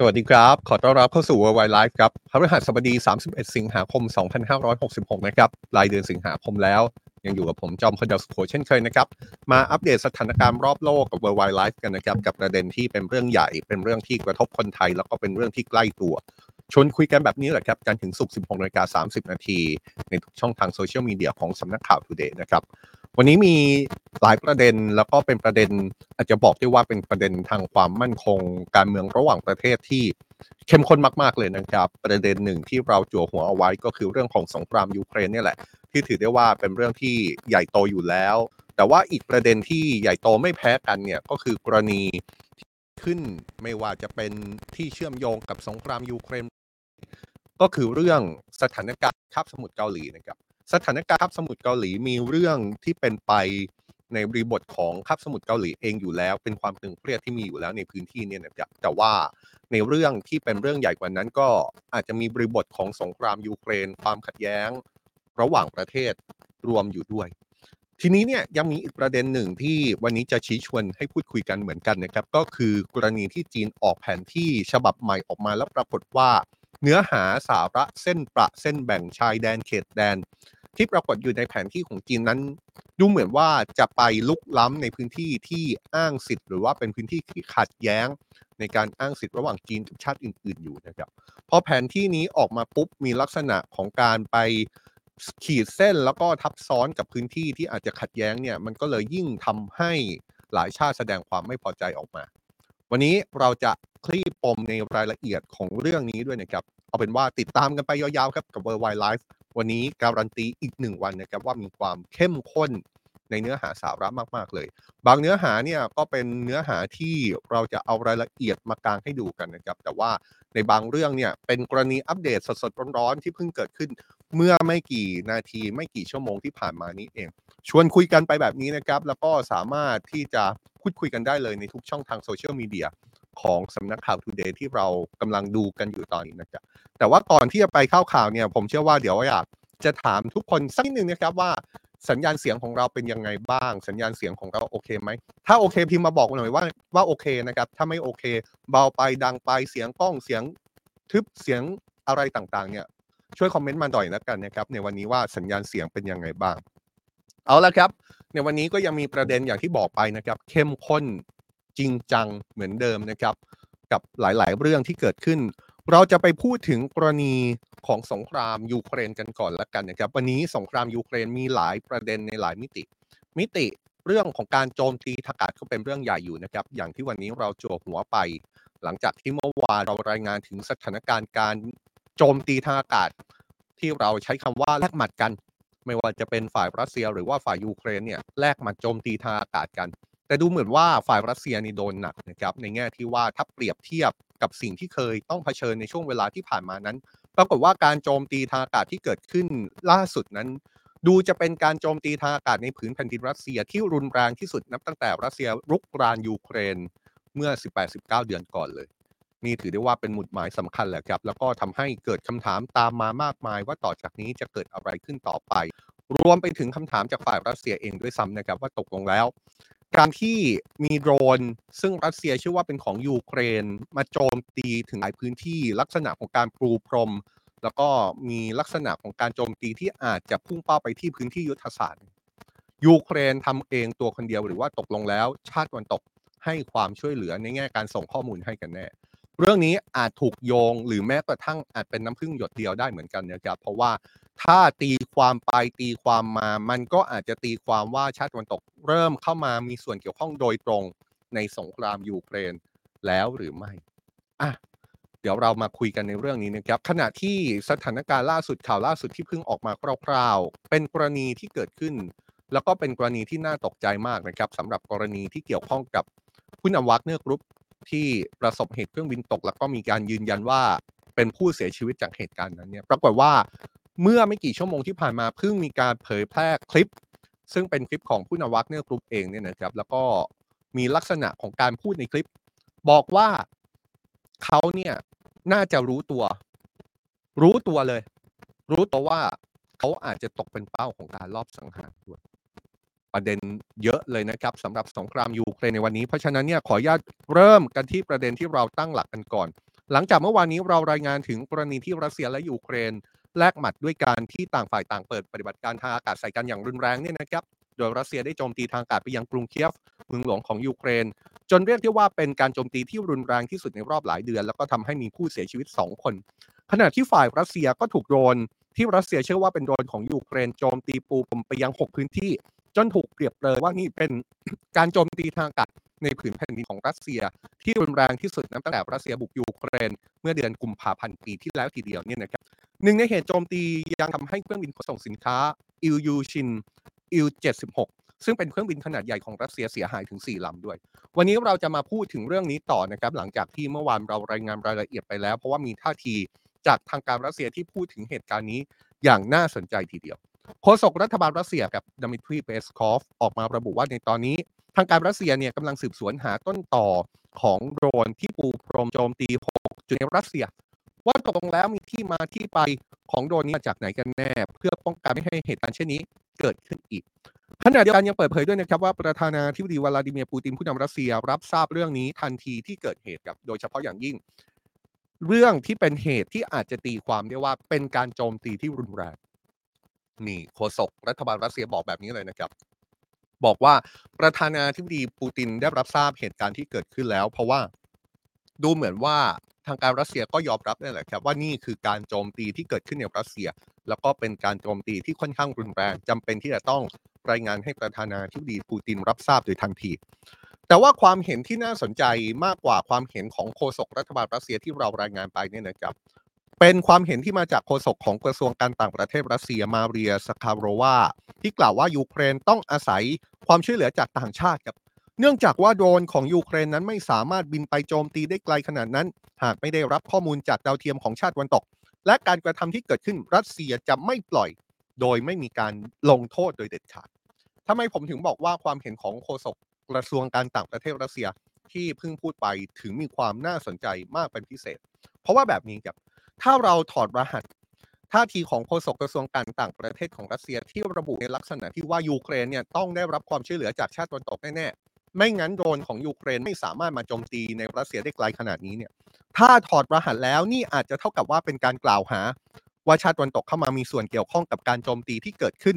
สวัสดีครับ ขอต้อนรับเข้าสู่ Worldwide Life ครับพฤหัสบดี 31 สิงหาคม 2566 นะครับรายเดือนสิงหาคมแล้ว ยังอยู่กับผมจอมพลดาวสุโขเช่นเคยนะครับ มาอัปเดตสถานการณ์รอบโลกกับ Worldwide Life กันนะครับ กับประเด็นที่เป็นเรื่องใหญ่ เป็นเรื่องที่กระทบคนไทย แล้วก็เป็นเรื่องที่ใกล้ตัว ชวนคุยกันแบบนี้แหละครับจันถึงศุกร์16นาฬิกา30 นาที ในทุกช่องทางโซเชียลมีเดียของสำนักข่าว Today นะครับ วันนี้มีหลายประเด็นแล้วก็เป็นประเด็นอาจจะบอกได้ว่าเป็นประเด็นทางความมั่นคงการเมืองระหว่างประเทศที่เข้มข้นมากๆเลยนะครับ ประเด็นหนึ่งที่เราจั่วหัวเอาไว้ก็คือเรื่องของสงครามยูเครนเนี่ยแหละ ที่ถือได้ว่าเป็นเรื่องที่ใหญ่โตอยู่แล้ว แต่ว่าอีกประเด็นที่ใหญ่โตไม่แพ้กันเนี่ยก็คือกรณีขึ้นไม่ว่าจะเป็นที่เชื่อมโยงกับสงครามยูเครนก็คือเรื่องสถานการณ์คาบสมุทรเกาหลีนะครับ สถานการณ์คาบสมุทรเกาหลีมีเรื่องที่เป็นไปในบริบทของคาบสมุทรเกาหลีเองอยู่แล้ว เป็นความตึงเครียดที่มีอยู่แล้วในพื้นที่เนี่ยนะครับแต่ว่าในเรื่องที่เป็นเรื่องใหญ่กว่านั้นก็อาจจะมีบริบทของสงครามยูเครน ความขัดแย้ง ระหว่างประเทศรวมอยู่ด้วย ทีนี้เนี่ยยังมีอีกประเด็นหนึ่งที่วันนี้จะชี้ชวนให้พูดคุยกันเหมือนกันนะครับ ก็คือกรณีที่จีนออกแผนที่ฉบับใหม่ออกมาแล้วปรากฏว่า เนื้อหาสาระเส้นประเส้นแบ่งชายแดนเขตแดน ที่ปรากฏอยู่ในแผนที่ของจีนนั้น ดูเหมือนว่าจะไปลุกล้ำในพื้นที่ที่อ้างสิทธิ์หรือว่าเป็นพื้นที่ที่ขัดแย้ง ในการอ้างสิทธิ์ระหว่างจีนกับชาติอื่น ๆอยู่นะครับพอแผนที่นี้ออกมาปุ๊บมีลักษณะของการไปขีดเส้นแล้วก็ทับซ้อนกับพื้นที่ที่อาจจะขัดแย้งเนี่ยมันก็เลยยิ่งทำให้หลายชาติแสดงความไม่พอใจออกมา วันนี้เราจะคลี่ปมในรายละเอียดของเรื่องนี้ด้วยนะครับ เอาเป็นว่าติดตามกันไปยาวๆครับกับ World Wide Life วันนี้การันตีอีกหนึ่งวันนะครับว่ามีความเข้มข้นในเนื้อหาสาระมาก ๆ เลย บางเนื้อหาเนี่ยก็เป็นเนื้อหาที่เราจะเอารายละเอียดมากางให้ดูกันนะครับ แต่ว่าในบางเรื่องเนี่ยเป็นกรณีอัปเดตสดๆร้อนๆที่เพิ่งเกิดขึ้น เมื่อไม่กี่นาทีไม่กี่ชั่วโมงที่ผ่านมานี้เอง ชวนคุยกันไปแบบนี้นะครับ แล้วก็สามารถที่จะพูดคุยกันได้เลยในทุกช่องทางโซเชียลมีเดีย ของสำนักข่าว Today ที่เรากำลังดูกันอยู่ตอนนี้นะครับ แต่ว่าก่อนที่จะไปเข้าข่าวเนี่ย ผมเชื่อว่าเดี๋ยวอยากจะถามทุกคนสักนิดนึงนะครับว่าสัญญาณเสียงของเราเป็นยังไงบ้าง สัญญาณเสียงของเราโอเคไหม ถ้าโอเคพิมพ์มาบอกหน่อยว่าว่าโอเคนะครับ ถ้าไม่โอเค เบาไปดังไปเสียงกล้องเสียงทึบเสียงอะไรต่างๆ เนี่ย ช่วยคอมเมนต์มาหน่อยแล้วกันนะครับ ในวันนี้ว่าสัญญาณเสียงเป็นยังไงบ้าง เอาละครับ ในวันนี้ก็ยังมีประเด็นอย่างที่บอกไปนะครับ เข้มข้น จริงจังเหมือนเดิมนะครับ กับหลายๆ เรื่องที่เกิดขึ้น เราจะไปพูดถึงกรณีของสงครามยูเครนกันก่อนล้วกันนะครับ วันนี้สงครามยูเครนมีหลายประเด็นในหลายมิติ มิติเรื่องของการโจมตีทางอากาศก็เป็นเรื่องใหญ่อยู่นะครับ อย่างที่วันนี้เราจวหัวไป หลังจากที่เมื่อวานเรารายงานถึงสถานการณ์การโจมตีทางอากาศ ที่เราใช้คำว่าแลกหมัดกัน ไม่ว่าจะเป็นฝ่ายรัสเซียหรือว่าฝ่ายยูเครนเนี่ยแลกหมัดโจมตีทางอากาศกัน แต่ดูเหมือนว่าฝ่ายรัสเซียนี่โดนหนักนะครับในแง่ที่ว่าถ้าเปรียบเทียบกับสิ่งที่เคยต้องเผชิญในช่วงเวลาที่ผ่านมานั้น ปรากฏว่าการโจมตีทางอากาศที่เกิดขึ้นล่าสุดนั้น ดูจะเป็นการโจมตีทางอากาศในผืนแผ่นดินรัสเซียที่รุนแรงที่สุดนับตั้งแต่รัสเซียรุกรานยูเครนเมื่อ 18-19 เดือนก่อนเลย นี่ถือได้ว่าเป็นหมุดหมายสำคัญแหละครับ แล้วก็ทำให้เกิดคำถามตามมามากมายว่าต่อจากนี้จะเกิดอะไรขึ้นต่อไป รวมไปถึงคำถามจากฝ่ายรัสเซียเองด้วยซ้ำนะครับว่าตกลงแล้ว การที่มีโดรน ซึ่งรัสเซียเชื่อว่าเป็นของยูเครน มาโจมตีถึงหลายพื้นที่ลักษณะของการปรูพรม แล้วก็มีลักษณะของการโจมตีที่อาจจะพุ่งเป้าไปที่พื้นที่ยุทธศาสตร์ยูเครนทำเองตัวคนเดียวหรือว่าตกลงแล้ว ชาติตะวันตกให้ความช่วยเหลือในแง่การส่งข้อมูลให้กันแน่ เรื่องนี้อาจถูกโยงหรือแม้กระทั่งอาจเป็นน้ำพึ่งหยดเดียวได้เหมือนกันนะครับเพราะว่าถ้าตีความไปตีความมา มันก็อาจจะตีความว่าชาติตะวันตกเริ่มเข้ามามีส่วนเกี่ยวข้องโดยตรงในสงครามยูเครนแล้วหรือไม่อะเดี๋ยวเรามาคุยกันในเรื่องนี้นะครับ ขณะที่สถานการณ์ล่าสุดข่าวล่าสุดที่เพิ่งออกมาคร่าวๆ เป็นกรณีที่เกิดขึ้น แล้วก็เป็นกรณีที่น่าตกใจมากนะครับสำหรับกรณีที่เกี่ยวข้องกับผู้นำวักเนอร์กรุ๊ป ที่ประสบเหตุเครื่องบินตก แล้วก็มีการยืนยันว่าเป็นผู้เสียชีวิตจากเหตุการณ์นั้นเนี่ยปรากฏว่าเมื่อไม่กี่ชั่วโมงที่ผ่านมาเพิ่งมีการเผยแพร่คลิป ซึ่งเป็นคลิปของผู้นำวักเนอร์กรุ๊ปเองเนี่ยนะครับ แล้วก็มีลักษณะของการพูดในคลิป บอกว่าเขาเนี่ยน่าจะรู้ตัว รู้ตัวเลย รู้ตัวว่าเขาอาจจะตกเป็นเป้าของการลอบสังหารด้วย ประเด็นเยอะเลยนะครับสำหรับสงครามยูเครนในวันนี้ เพราะฉะนั้นเนี่ยขออนุญาตเริ่มกันที่ประเด็นที่เราตั้งหลักกันก่อน หลังจากเมื่อวานนี้เรารายงานถึงกรณีที่รัสเซียและยูเครนแลกหมัดด้วยการที่ต่างฝ่ายต่างเปิดปฏิบัติการทางอากาศใส่กันอย่างรุนแรงเนี่ยนะครับโดยรัสเซียได้โจมตีทางอากาศไปยังกรุงเคียฟเมืองหลวงของยูเครน จนเรียกได้ว่าเป็นการโจมตีที่รุนแรงที่สุดในรอบหลายเดือน แล้วก็ทำให้มีผู้เสียชีวิต 2 คน ขณะที่ฝ่ายรัสเซียก็ถูกโดรนที่รัสเซียเชื่อว่าเป็นโดรนของยูเครนโจมตีปูพรมไปยัง 6 พื้นที่ จนถูกเปรียบเลยว่านี่เป็นการโจมตีทางอากาศในผืนแผ่นดินของรัสเซีย ที่รุนแรงที่สุดนับตั้งแต่รัสเซียบุกยูเครน เมื่อเดือนกุมภาพันธ์ปีที่แล้วทีเดียวเนี่ยนะครับหนึ่งในเหตุโจมตียังทำให้เครื่องบินขนส่งสินค้าอิลยูชินอิล76 ซึ่งเป็นเครื่องบินขนาดใหญ่ของรัสเซียเสียหายถึง 4 ลำด้วย วันนี้เราจะมาพูดถึงเรื่องนี้ต่อนะครับ หลังจากที่เมื่อวานเรารายงานรายละเอียดไปแล้ว เพราะว่ามีท่าทีจากทางการรัสเซียที่พูดถึงเหตุการณ์นี้อย่างน่าสนใจทีเดียว โฆษกรัฐบาลรัสเซียครับดมิทรีเปสคอฟออกมาระบุว่าในตอนนี้ ทางการรัสเซียเนี่ยกำลังสืบสวนหาต้นตอของโดรนที่ปูพรมโจมตี6จุดในรัสเซีย ว่าตกลงแล้วมีที่มาที่ไปของโดรนนี้มาจากไหนกันแน่ เพื่อป้องกันไม่ให้เหตุการณ์เช่นนี้เกิดขึ้นอีกขณะเดียวกันยังเปิดเผยด้วยนะครับว่าประธานาธิบดีวลาดิเมียร์ปูตินผู้นำรัสเซีย รับทราบเรื่องนี้ทันทีที่เกิดเหตุครับโดยเฉพาะอย่างยิ่ง เรื่องที่เป็นเหตุที่อาจจะตีความได้ว่าเป็นการโจมตีที่รุนแรง นี่โฆษกรัฐบาลรัสเซียบอกแบบนี้เลยนะครับ บอกว่าประธานาธิบดีปูตินได้รับทราบเหตุการณ์ที่เกิดขึ้นแล้ว เพราะว่าดูเหมือนว่าทางการรัสเซียก็ยอมรับนี่แหละครับว่านี่คือการโจมตีที่เกิดขึ้นในรัสเซีย แล้วก็เป็นการโจมตีที่ค่อนข้างรุนแรงจำเป็นที่จะต้องรายงานให้ประธานาธิบดีปูตินรับทราบโดยทันที แต่ว่าความเห็นที่น่าสนใจมากกว่าความเห็นของโฆษกรัฐบาลรัสเซียที่เรารายงานไปเนี่ยนะครับ เป็นความเห็นที่มาจากโฆษกของกระทรวงการต่างประเทศรัสเซียมาเรียสคาโรวาที่กล่าวว่ายูเครนต้องอาศัยความช่วยเหลือจากต่างชาติครับเนื่องจากว่าโดรนของยูเครนนั้นไม่สามารถบินไปโจมตีได้ไกลขนาดนั้น หากไม่ได้รับข้อมูลจากดาวเทียมของชาติวันตก และการกระทำที่เกิดขึ้นรัสเซียจะไม่ปล่อย โดยไม่มีการลงโทษโดยเด็ดขาดทำไมผมถึงบอกว่าความเห็นของโฆษกกระทรวงการต่างประเทศรัสเซียที่เพิ่งพูดไปถึงมีความน่าสนใจมากเป็นพิเศษ เพราะว่าแบบนี้ครับ ถ้าเราถอดรหัสท่าทีของโฆษกกระทรวงการต่างประเทศของรัสเซียที่ระบุในลักษณะที่ว่ายูเครนเนี่ยต้องได้รับความช่วยเหลือจากชาติตะวันตกแน่ๆไม่งั้นโดรนของยูเครนไม่สามารถมาโจมตีในรัสเซียได้ไกลขนาดนี้เนี่ยถ้าถอดรหัสแล้วนี่อาจจะเท่ากับว่าเป็นการกล่าวหา ว่าชาติตะวันตกเข้ามามีส่วนเกี่ยวข้องกับการโจมตีที่เกิดขึ้น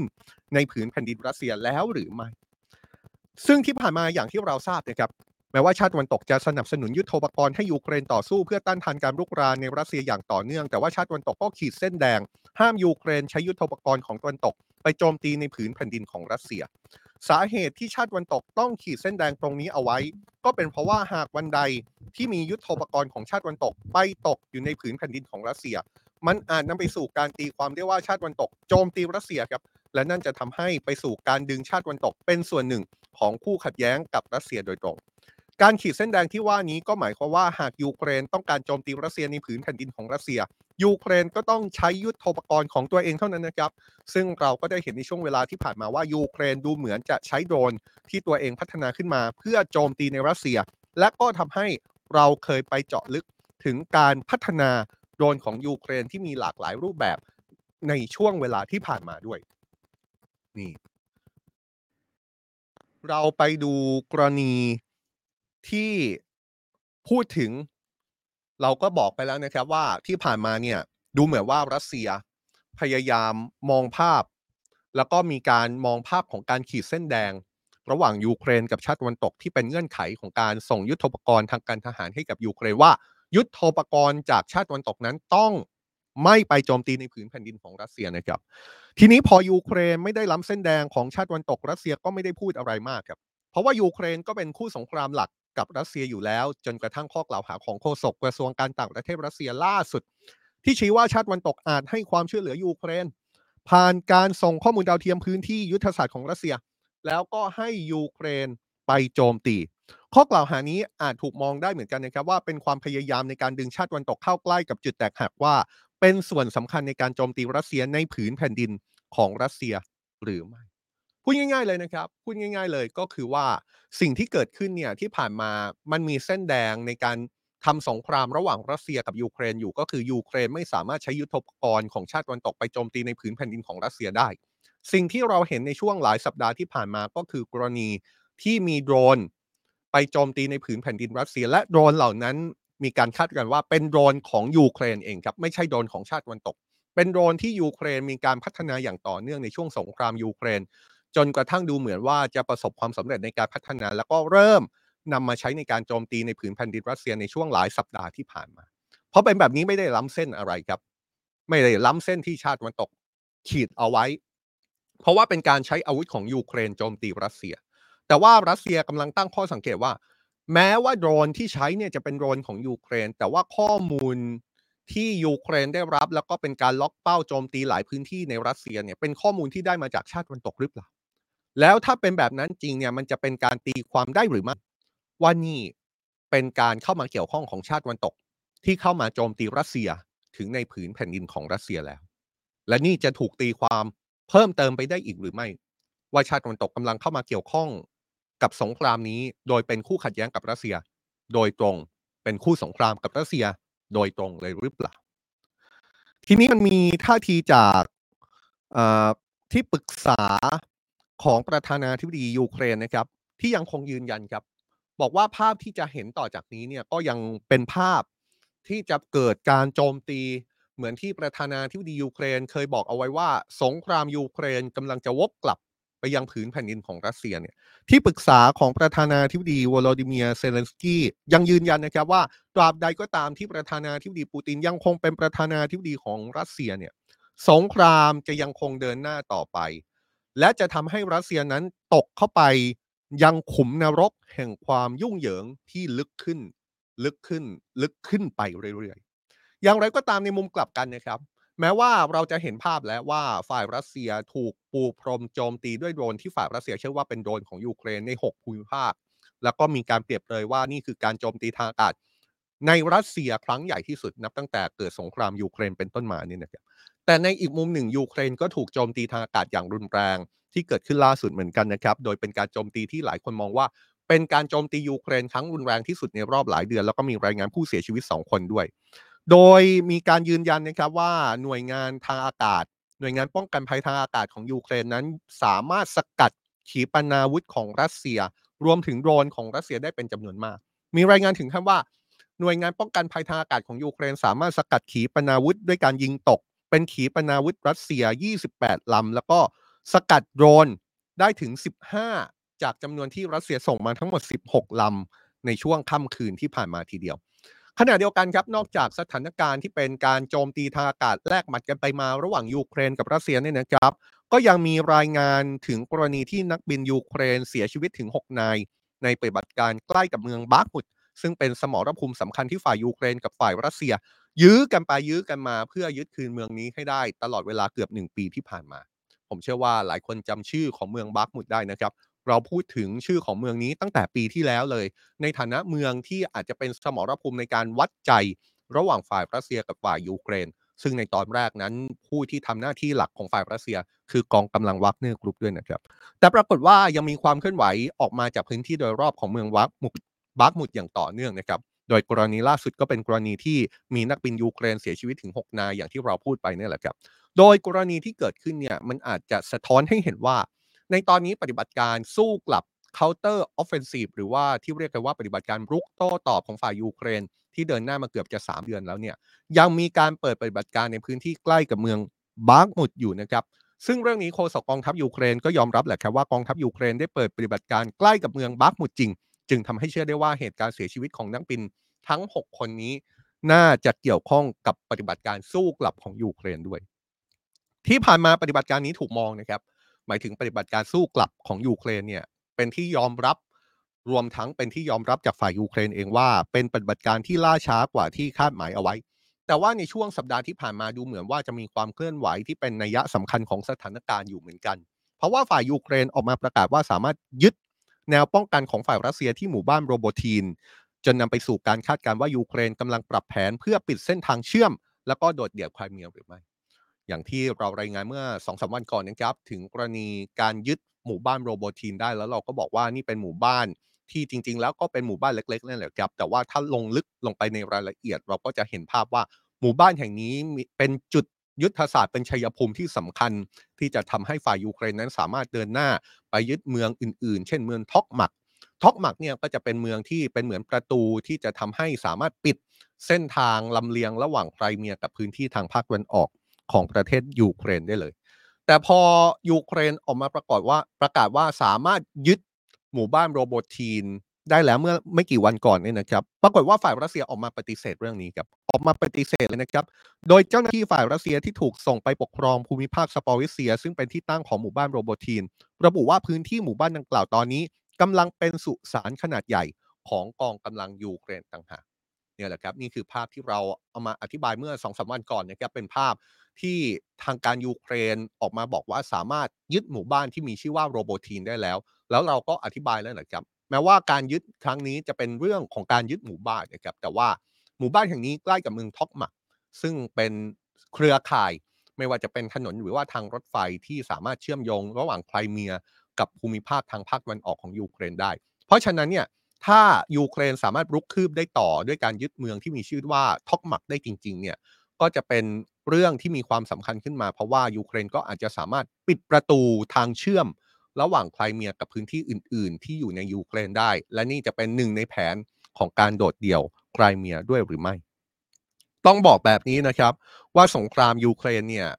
ในผืนแผ่นดินรัสเซียแล้วหรือไม่ซึ่งที่ผ่านมาอย่างที่เราทราบนะครับ แม้ว่าชาติตะวันตกจะสนับสนุนยุทโธปกรณ์ให้ยูเครนต่อสู้เพื่อต้านทานการรุกรานในรัสเซียอย่างต่อเนื่อง แต่ว่าชาติตะวันตกก็ขีดเส้นแดง ห้ามยูเครนใช้ยุทโธปกรณ์ของตะวันตก ไปโจมตีในผืนแผ่นดินของรัสเซีย สาเหตุที่ชาติตะวันตกต้องขีดเส้นแดงตรงนี้เอาไว้ ก็เป็นเพราะว่าหากวันใดที่มียุทโธปกรณ์ของชาติตะวันตก ไปตกอยู่ในผืนแผ่นดินของรัสเซีย มันอาจนำไปสู่การตีความได้ว่าชาติตะวันตกโจมตีรัสเซียครับและนั่นจะทำให้ไปสู่การดึงชาติตะวันตกเป็นส่วนหนึ่งของคู่ขัดแย้งกับรัสเซียโดยตรง การขีดเส้นแดงที่ว่านี้ก็หมายความว่าหากยูเครนต้องการโจมตีรัสเซียในผืนแผ่นดินของรัสเซีย ยูเครนก็ต้องใช้ยุทโธปกรณ์ของตัวเองเท่านั้นนะครับ ซึ่งเราก็ได้เห็นในช่วงเวลาที่ผ่านมาว่ายูเครนดูเหมือนจะใช้โดรนที่ตัวเองพัฒนาขึ้นมา เพื่อโจมตีในรัสเซีย และก็ทำให้เราเคยไปเจาะลึกถึงการพัฒนาโดรนของยูเครนที่มีหลากหลายรูปแบบในช่วงเวลาที่ผ่านมาด้วย นี่ เราไปดูกรณี ที่พูดถึง เราก็บอกไปแล้วนะครับว่าที่ผ่านมาเนี่ยดูเหมือนว่ารัสเซียพยายามมองภาพ แล้วก็มีการมองภาพของการขีดเส้นแดง ระหว่างยูเครนกับชาติตะวันตกที่เป็นเงื่อนไขของการส่งยุทโธปกรณ์ทางการทหารให้กับยูเครนว่า ยุทโธปกรณ์จากชาติตะวันตกนั้นต้องไม่ไปโจมตีในผืนแผ่นดินของรัสเซียนะครับ ทีนี้พอยูเครนไม่ได้ล้ำเส้นแดงของชาติตะวันตกรัสเซียก็ไม่ได้พูดอะไรมากครับ เพราะว่ายูเครนก็เป็นคู่สงครามหลัก กับรัสเซียอยู่แล้ว จนกระทั่งข้อกล่าวหาของโฆษกกระทรวงการต่างประเทศรัสเซียล่าสุด ที่ชี้ว่าชาติตะวันตกอาจให้ความช่วยเหลือยูเครน ผ่านการส่งข้อมูลดาวเทียมพื้นที่ยุทธศาสตร์ของรัสเซีย แล้วก็ให้ยูเครนไปโจมตี ข้อกล่าวหานี้อาจถูกมองได้เหมือนกันนะครับว่าเป็นความพยายามในการดึงชาติตะวันตกเข้าใกล้กับจุดแตกหักว่า เป็นส่วนสำคัญในการโจมตีรัสเซียในผืนแผ่นดินของรัสเซียหรือไม่ พูดง่าย ๆเลยนะครับพูดง่าย ๆเลยก็คือว่าสิ่งที่เกิดขึ้นเนี่ยที่ผ่านมามันมีเส้นแดงในการทำสงครามระหว่างรัสเซียกับยูเครนอยู่ก็คือยูเครนไม่สามารถใช้ยุทธปกรณ์ของชาติตะวันตกไปโจมตีในผืนแผ่นดินของรัสเซียได้ สิ่งที่เราเห็นในช่วงหลายสัปดาห์ที่ผ่านมาก็คือกรณีที่มีโดรน ไปโจมตีในผืนแผ่นดินรัสเซีย และโดรนเหล่านั้นมีการคาดการณ์ว่าเป็นโดรนของยูเครนเองครับไม่ใช่โดรนของชาติตะวันตก เป็นโดรนที่ยูเครนมีการพัฒนาอย่างต่อเนื่องในช่วงสงครามยูเครน จนกระทั่งดูเหมือนว่าจะประสบความสำเร็จในการพัฒนา แล้วก็เริ่มนำมาใช้ในการโจมตีในผืนแผ่นดินรัสเซียในช่วงหลายสัปดาห์ที่ผ่านมา เพราะเป็นแบบนี้ไม่ได้ล้ำเส้นอะไรครับ ไม่ได้ล้ำเส้นที่ชาติตะวันตกขีดเอาไว้ เพราะว่าเป็นการใช้อาวุธของยูเครนโจมตีรัสเซีย แต่ว่ารัสเซียกำลังตั้งข้อสังเกตว่า แม้ว่าโดรนที่ใช้เนี่ยจะเป็นโดรนของยูเครน แต่ว่าข้อมูลที่ยูเครนได้รับ แล้วก็เป็นการล็อกเป้าโจมตีหลายพื้นที่ในรัสเซียเนี่ยเป็นข้อมูลที่ได้มาจากชาติตะวันตกหรือเปล่า แล้วถ้าเป็นแบบนั้นจริงเนี่ยมันจะเป็นการตีความได้หรือไม่ว่านี่เป็นการเข้ามาเกี่ยวข้องของชาติวันตก ที่เข้ามาโจมตีรัสเซียถึงในผืนแผ่นดินของรัสเซียแล้ว และนี่จะถูกตีความเพิ่มเติมไปได้อีกหรือไม่ ว่าชาติวันตกกำลังเข้ามาเกี่ยวข้องกับสงครามนี้โดยเป็นคู่ขัดแย้งกับรัสเซีย โดยตรงเป็นคู่สงครามกับรัสเซีย โดยตรงเลยหรือเปล่า ทีนี้มันมีท่าทีจากที่ปรึกษา ของประธานาธิบดียูเครนนะครับ ที่ยังคงยืนยันครับ บอกว่าภาพที่จะเห็นต่อจากนี้เนี่ยก็ยังเป็นภาพที่จะเกิดการโจมตี เหมือนที่ประธานาธิบดียูเครน เคยบอกเอาไว้ว่า สงครามยูเครนกำลังจะวกกลับไปยังผืนแผ่นดินของรัสเซียเนี่ยที่ปรึกษาของประธานาธิบดีวโลดิเมียเซเลนสกี้ยังยืนยันนะครับว่าตราบใดก็ตามที่ประธานาธิบดีปูตินยังคงเป็นประธานาธิบดีของรัสเซียเนี่ยสงครามจะยังคงเดินหน้าต่อไป และจะทำให้รัสเซียนั้นตกเข้าไปยังขุมนรกแห่งความยุ่งเหยิงที่ลึกขึ้น ลึกขึ้น ลึกขึ้นไปเรื่อยๆ อย่างไรก็ตามในมุมกลับกันนะครับ แม้ว่าเราจะเห็นภาพแล้วว่าฝ่ายรัสเซียถูกปูพรมโจมตีด้วยโดรนที่ฝ่ายรัสเซียเชื่อว่าเป็นโดรนของยูเครนใน 6 ภูมิภาค แล้วก็มีการเปรียบเลยว่านี่คือการโจมตีทางอากาศในรัสเซียครั้งใหญ่ที่สุดนับตั้งแต่เกิดสงครามยูเครนเป็นต้นมาเนี่ยนะครับ แต่ในอีกมุมหนึ่งยูเครนก็ถูกโจมตีทางอากาศอย่างรุนแรง ที่เกิดขึ้นล่าสุดเหมือนกันนะครับ โดยเป็นการโจมตีที่หลายคนมองว่า เป็นการโจมตียูเครนครั้งรุนแรงที่สุดในรอบหลายเดือน แล้วก็มีรายงานผู้เสียชีวิต 2 คนด้วย โดยมีการยืนยันนะครับว่าหน่วยงานทางอากาศ หน่วยงานป้องกันภัยทางอากาศของยูเครนนั้น สามารถสกัดขีปนาวุธของรัสเซีย รวมถึงโดรนของรัสเซียได้เป็นจำนวนมาก มีรายงานถึงขั้นว่าหน่วยงานป้องกันภัยทางอากาศของยูเครน สามารถสกัดขีปนาวุธด้วยการยิงตก เป็นขีปนาวุธรัสเซีย 28 ลำ แล้วก็สกัดโดรนได้ถึง 15 จากจำนวนที่รัสเซียส่งมาทั้งหมด 16 ลำ ในช่วงค่ำคืนที่ผ่านมาทีเดียว ขณะเดียวกันครับ นอกจากสถานการณ์ที่เป็นการโจมตีทางอากาศแลกหมัดกันไปมาระหว่างยูเครนกับรัสเซียเนี่ยนะครับ ก็ยังมีรายงานถึงกรณีที่นักบินยูเครนเสียชีวิตถึง 6 นาย ในปฏิบัติการใกล้กับเมืองบาร์กมุดซึ่งเป็นสมรภูมิสำคัญที่ฝ่ายยูเครนกับฝ่ายรัสเซีย ยื้อกันไปยื้อกันมาเพื่อยึดคืนเมืองนี้ให้ได้ตลอดเวลาเกือบหนึ่งปีที่ผ่านมา ผมเชื่อว่าหลายคนจำชื่อของเมืองบาร์กมุดได้นะครับ เราพูดถึงชื่อของเมืองนี้ตั้งแต่ปีที่แล้วเลย ในฐานะเมืองที่อาจจะเป็นสมรภูมิในการวัดใจ ระหว่างฝ่ายรัสเซียกับฝ่ายยูเครน ซึ่งในตอนแรกนั้นผู้ที่ทำหน้าที่หลักของฝ่ายรัสเซีย คือกองกำลังวักเนอร์กรุ๊ปด้วยนะครับ แต่ปรากฏว่ายังมีความเคลื่อนไหวออกมาจากพื้นที่โดยรอบของเมืองบักมุดบักมุดอย่างต่อเนื่องนะครับ โดยกรณีล่าสุดก็เป็นกรณีที่มีนักบินยูเครนเสียชีวิตถึง 6 นายอย่างที่เราพูดไปนี่แหละครับ โดยกรณีที่เกิดขึ้นเนี่ยมันอาจจะสะท้อนให้เห็นว่า ในตอนนี้ปฏิบัติการสู้กลับ counter offensive หรือว่าที่เรียกกันว่าปฏิบัติการรุกโต้ตอบของฝ่ายยูเครน ที่เดินหน้ามาเกือบจะ 3 เดือนแล้วเนี่ยยังมีการเปิดปฏิบัติการในพื้นที่ใกล้กับเมืองบาร์กมุดอยู่นะครับซึ่งเรื่องนี้โฆษกกองทัพยูเครนก็ยอมรับแหละครับว่ากองทัพยูเครนได้เปิดปฏิบัติการใกล้กับเมืองบาร์กมุดจริง จึงทำให้เชื่อได้ว่าเหตุการณ์เสียชีวิตของนักบินทั้ง 6 คนนี้ น่าจะเกี่ยวข้องกับปฏิบัติการสู้กลับของยูเครนด้วย ที่ผ่านมาปฏิบัติการนี้ถูกมองนะครับ หมายถึงปฏิบัติการสู้กลับของยูเครนเนี่ยเป็นที่ยอมรับรวมทั้งเป็นที่ยอมรับจากฝ่ายยูเครนเองว่า เป็นปฏิบัติการที่ล่าช้ากว่าที่คาดหมายเอาไว้ แต่ว่าในช่วงสัปดาห์ที่ผ่านมาดูเหมือนว่าจะมีความเคลื่อนไหวที่เป็นนัยสำคัญของสถานการณ์อยู่เหมือนกัน เพราะว่าฝ่ายยูเครนออกมาประกาศว่าสามารถยึด แนวป้องกันของฝ่ายรัสเซียที่หมู่บ้านโรโบทีน จนนำไปสู่การคาดการณ์ว่ายูเครนกำลังปรับแผนเพื่อปิดเส้นทางเชื่อม แล้วก็โดดเดี่ยวไครเมียหรือไม่ อย่างที่เรารายงานเมื่อสองสามวันก่อนนะครับ ถึงกรณีการยึดหมู่บ้านโรโบทีนได้แล้วเราก็บอกว่านี่เป็นหมู่บ้านที่จริง ๆ แล้วก็เป็นหมู่บ้านเล็กๆนั่นแหละครับ แต่ว่าถ้าลงลึกลงไปในรายละเอียด เราก็จะเห็นภาพว่าหมู่บ้านแห่งนี้เป็นจุด ยุทธศาสตร์เป็นชัยภูมิที่สำคัญ ที่จะทำให้ฝ่ายยูเครนนั้นสามารถเดินหน้าไปยึดเมืองอื่นๆ เช่นเมืองท็อกหมักท็อกมักเนี่ยก็จะเป็นเมืองที่เป็นเหมือนประตูที่จะทำให้สามารถปิดเส้นทางลำเลียงระหว่างไครเมียกับพื้นที่ทางภาคตะวันออกของประเทศยูเครนได้เลย แต่พอยูเครนออกมาประกาศว่าประกาศว่าสามารถยึดหมู่บ้านโรโบทีน ได้แล้วเมื่อไม่กี่วันก่อนเนี่ยนะครับ ปรากฏว่าฝ่ายรัสเซียออกมาปฏิเสธเรื่องนี้ครับ ออกมาปฏิเสธเลยนะครับ โดยเจ้าหน้าที่ฝ่ายรัสเซียที่ถูกส่งไปปกครองภูมิภาคซาปอริซเซีย ซึ่งเป็นที่ตั้งของหมู่บ้านโรโบทีน ระบุว่าพื้นที่หมู่บ้านดังกล่าวตอนนี้กำลังเป็นสุสานขนาดใหญ่ของกองกำลังยูเครนต่างหากเนี่ยแหละครับนี่คือภาพที่เราเอามาอธิบายเมื่อสองสาวันก่อนนะครับเป็นภาพที่ทางการยูเครนออกมาบอกว่าสามารถยึดหมู่บ้านที่มีชื่อว่าโรโบทีนได้แล้ว แล้วเราก็อธิบายแล้วนะครับ แม้ว่าการยึดครั้งนี้จะเป็นเรื่องของการยึดหมู่บ้านนะครับแต่ว่าหมู่บ้านแห่งนี้ใกล้กับเมืองท็อกมักซึ่งเป็นเครือข่ายไม่ว่าจะเป็นถนนหรือว่าทางรถไฟที่สามารถเชื่อมโยงระหว่างไครเมีย กับภูมิภาคทางภาคตะวันออกของยูเครนได้ เพราะฉะนั้นเนี่ยถ้ายูเครนสามารถรุกคืบได้ต่อด้วยการยึดเมืองที่มีชื่อว่าท็อกมักได้จริงๆเนี่ยก็จะเป็นเรื่องที่มีความสำคัญขึ้นมา เพราะว่ายูเครนก็อาจจะสามารถปิดประตูทางเชื่อม ระหว่างไครเมียกับพื้นที่อื่น ๆ ที่อยู่ในยูเครนได้ และนี่จะเป็นหนึ่งในแผนของการโดดเดี่ยวไครเมียด้วยหรือไม่ ต้องบอกแบบนี้นะครับ ว่าสงครามยูเครนเนี่ย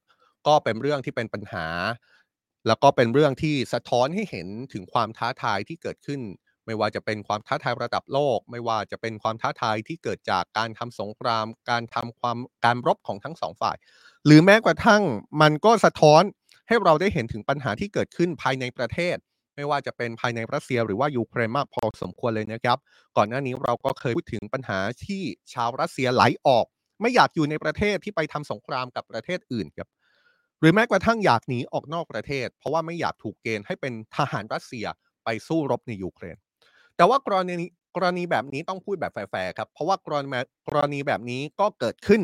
ก็เป็นเรื่องที่เป็นปัญหา แล้วก็เป็นเรื่องที่สะท้อนให้เห็นถึงความท้าทายที่เกิดขึ้น ไม่ว่าจะเป็นความท้าทายระดับโลก ไม่ว่าจะเป็นความท้าทายที่เกิดจากการทำสงคราม การทำความการรบของทั้งสองฝ่าย หรือแม้กระทั่งมันก็สะท้อน ให้เราได้เห็นถึงปัญหาที่เกิดขึ้นภายในประเทศ ไม่ว่าจะเป็นภายในรัสเซียหรือว่ายูเครนมากพอสมควรเลยนะครับ ก่อนหน้านี้เราก็เคยพูดถึงปัญหาที่ชาวรัสเซียไหลออก ไม่อยากอยู่ในประเทศที่ไปทำสงครามกับประเทศอื่นครับหรือแม้กระทั่งอยากหนีออกนอกประเทศ เพราะว่าไม่อยากถูกเกณฑ์ให้เป็นทหารรัสเซียไปสู้รบในยูเครน แต่ว่ากรณีกรณีแบบนี้ต้องพูดแบบแฟร์ครับ เพราะว่ากรณีกรณีแบบนี้ก็เกิดขึ้น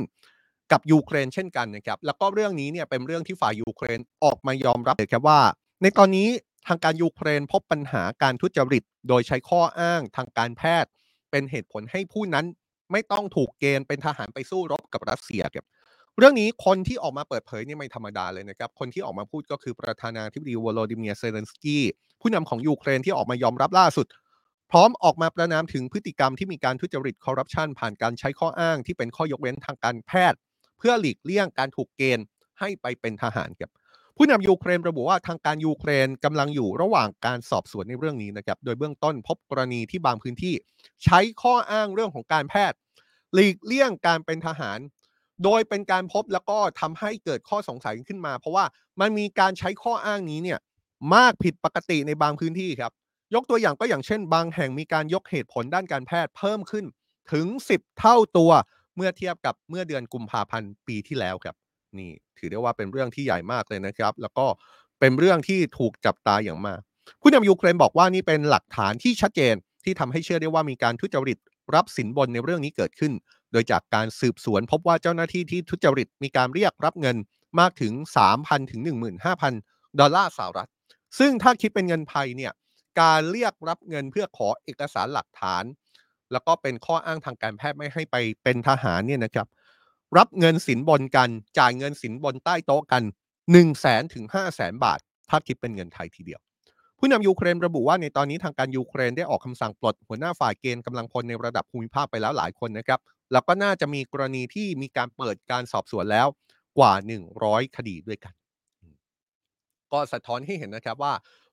กับยูเครนเช่นกันนะครับแล้วก็เรื่องนี้เนี่ยเป็นเรื่องที่ฝ่ายยูเครนออกมายอมรับเลยครับว่า ในตอนนี้ทางการยูเครนพบปัญหาการทุจริต โดยใช้ข้ออ้างทางการแพทย์ เป็นเหตุผลให้ผู้นั้นไม่ต้องถูกเกณฑ์เป็นทหารไปสู้รบกับรัสเซียครับเรื่องนี้คนที่ออกมาเปิดเผยนี่ไม่ธรรมดาเลยนะครับ คนที่ออกมาพูดก็คือประธานาธิบดีวโลดิเมียเซเลนสกี้ผู้นำของยูเครนที่ออกมายอมรับล่าสุด พร้อมออกมาประณามถึงพฤติกรรมที่มีการทุจริตคอร์รัปชันผ่านการใช้ข้ออ้างที่เป็นข้อยกเว้นทางการแพทย์ เพื่อหลีกเลี่ยงการถูกเกณฑ์ให้ไปเป็นทหารครับผู้นำยูเครนระบุว่าทางการยูเครนกำลังอยู่ระหว่างการสอบสวนในเรื่องนี้นะครับ โดยเบื้องต้นพบกรณีที่บางพื้นที่ ใช้ข้ออ้างเรื่องของการแพทย์ หลีกเลี่ยงการเป็นทหาร โดยเป็นการพบแล้วก็ทำให้เกิดข้อสงสัยขึ้นมา เพราะว่ามันมีการใช้ข้ออ้างนี้เนี่ยมากผิดปกติในบางพื้นที่ครับ ยกตัวอย่างก็อย่างเช่น บางแห่งมีการยกเหตุผลด้านการแพทย์เพิ่มขึ้นถึง 10 เท่าตัว เมื่อเทียบกับเมื่อเดือนกุมภาพันธ์ปีที่แล้วครับ นี่ถือได้ว่าเป็นเรื่องที่ใหญ่มากเลยนะครับ แล้วก็เป็นเรื่องที่ถูกจับตาอย่างมากผู้นำยูเครนบอกว่านี่เป็นหลักฐานที่ชัดเจนที่ทำให้เชื่อได้ว่ามีการทุจริตรับสินบนในเรื่องนี้เกิดขึ้น โดยจากการสืบสวนพบว่าเจ้าหน้าที่ที่ทุจริตมีการเรียกรับเงินมากถึง 3,000 ถึง 15,000 ดอลลาร์สหรัฐ ซึ่งถ้าคิดเป็นเงินไทยเนี่ย การเรียกรับเงินเพื่อขอเอกสารหลักฐาน แล้วก็เป็นข้ออ้างทางการแพทย์ไม่ให้ไปเป็นทหารเนี่ยนะครับ รับเงินสินบนกัน จ่ายเงินสินบนใต้โต๊ะกัน1 0 0 0 0แสนถึง5 0 0แสนบาท ถ้าคิดเป็นเงินไทยทีเดียว ผู้นำยูเครนระบุว่าในตอนนี้ทางการยูเครนได้ออกคำสั่งปลดหัวหน้าฝ่ายเกณฑ์กำลังพลในระดับภูมิภาคไปแล้วหลายคนนะครับ แล้วก็น่าจะมีกรณีที่มีการเปิดการสอบสวนแล้วกว่า 100 คดีด้วยกัน ก็สะท้อนให้เห็นนะครับว่า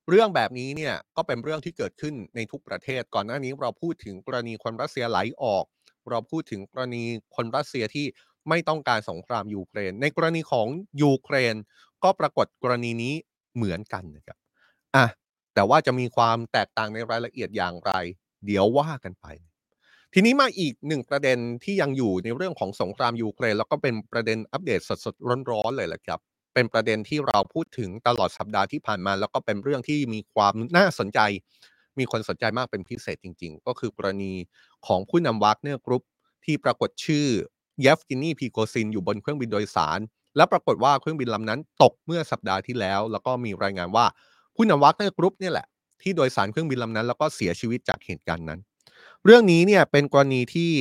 เรื่องแบบนี้เนี่ยก็เป็นเรื่องที่เกิดขึ้นในทุกประเทศ ก่อนหน้านี้เราพูดถึงกรณีคนรัสเซียไหลออก เราพูดถึงกรณีคนรัสเซียที่ไม่ต้องการสงครามยูเครน ในกรณีของยูเครน ก็ปรากฏกรณีนี้เหมือนกันนะครับอะแต่ว่าจะมีความแตกต่างในรายละเอียดอย่างไร เดี๋ยวว่ากันไป ทีนี้มาอีกหนึ่งประเด็นที่ยังอยู่ในเรื่องของสงครามยูเครน แล้วก็เป็นประเด็นอัปเดตสดๆร้อนๆเลยแหละครับ เป็นประเด็นที่เราพูดถึงตลอดสัปดาห์ที่ผ่านมา แล้วก็เป็นเรื่องที่มีความน่าสนใจ มีคนสนใจมากเป็นพิเศษจริง ๆ ก็คือกรณีของผู้นำวากเนอร์กรุ๊ปที่ปรากฏชื่อเยฟเกนีพริโกซินอยู่บนเครื่องบินโดยสาร และปรากฏว่าเครื่องบินลำนั้นตกเมื่อสัปดาห์ที่แล้ว แล้วก็มีรายงานว่าผู้นำวากเนอร์กรุ๊ปเนี่ยแหละที่โดยสารเครื่องบินลำนั้น แล้วก็เสียชีวิตจากเหตุการณ์นั้น เรื่องนี้เนี่ยเป็นกรณีที่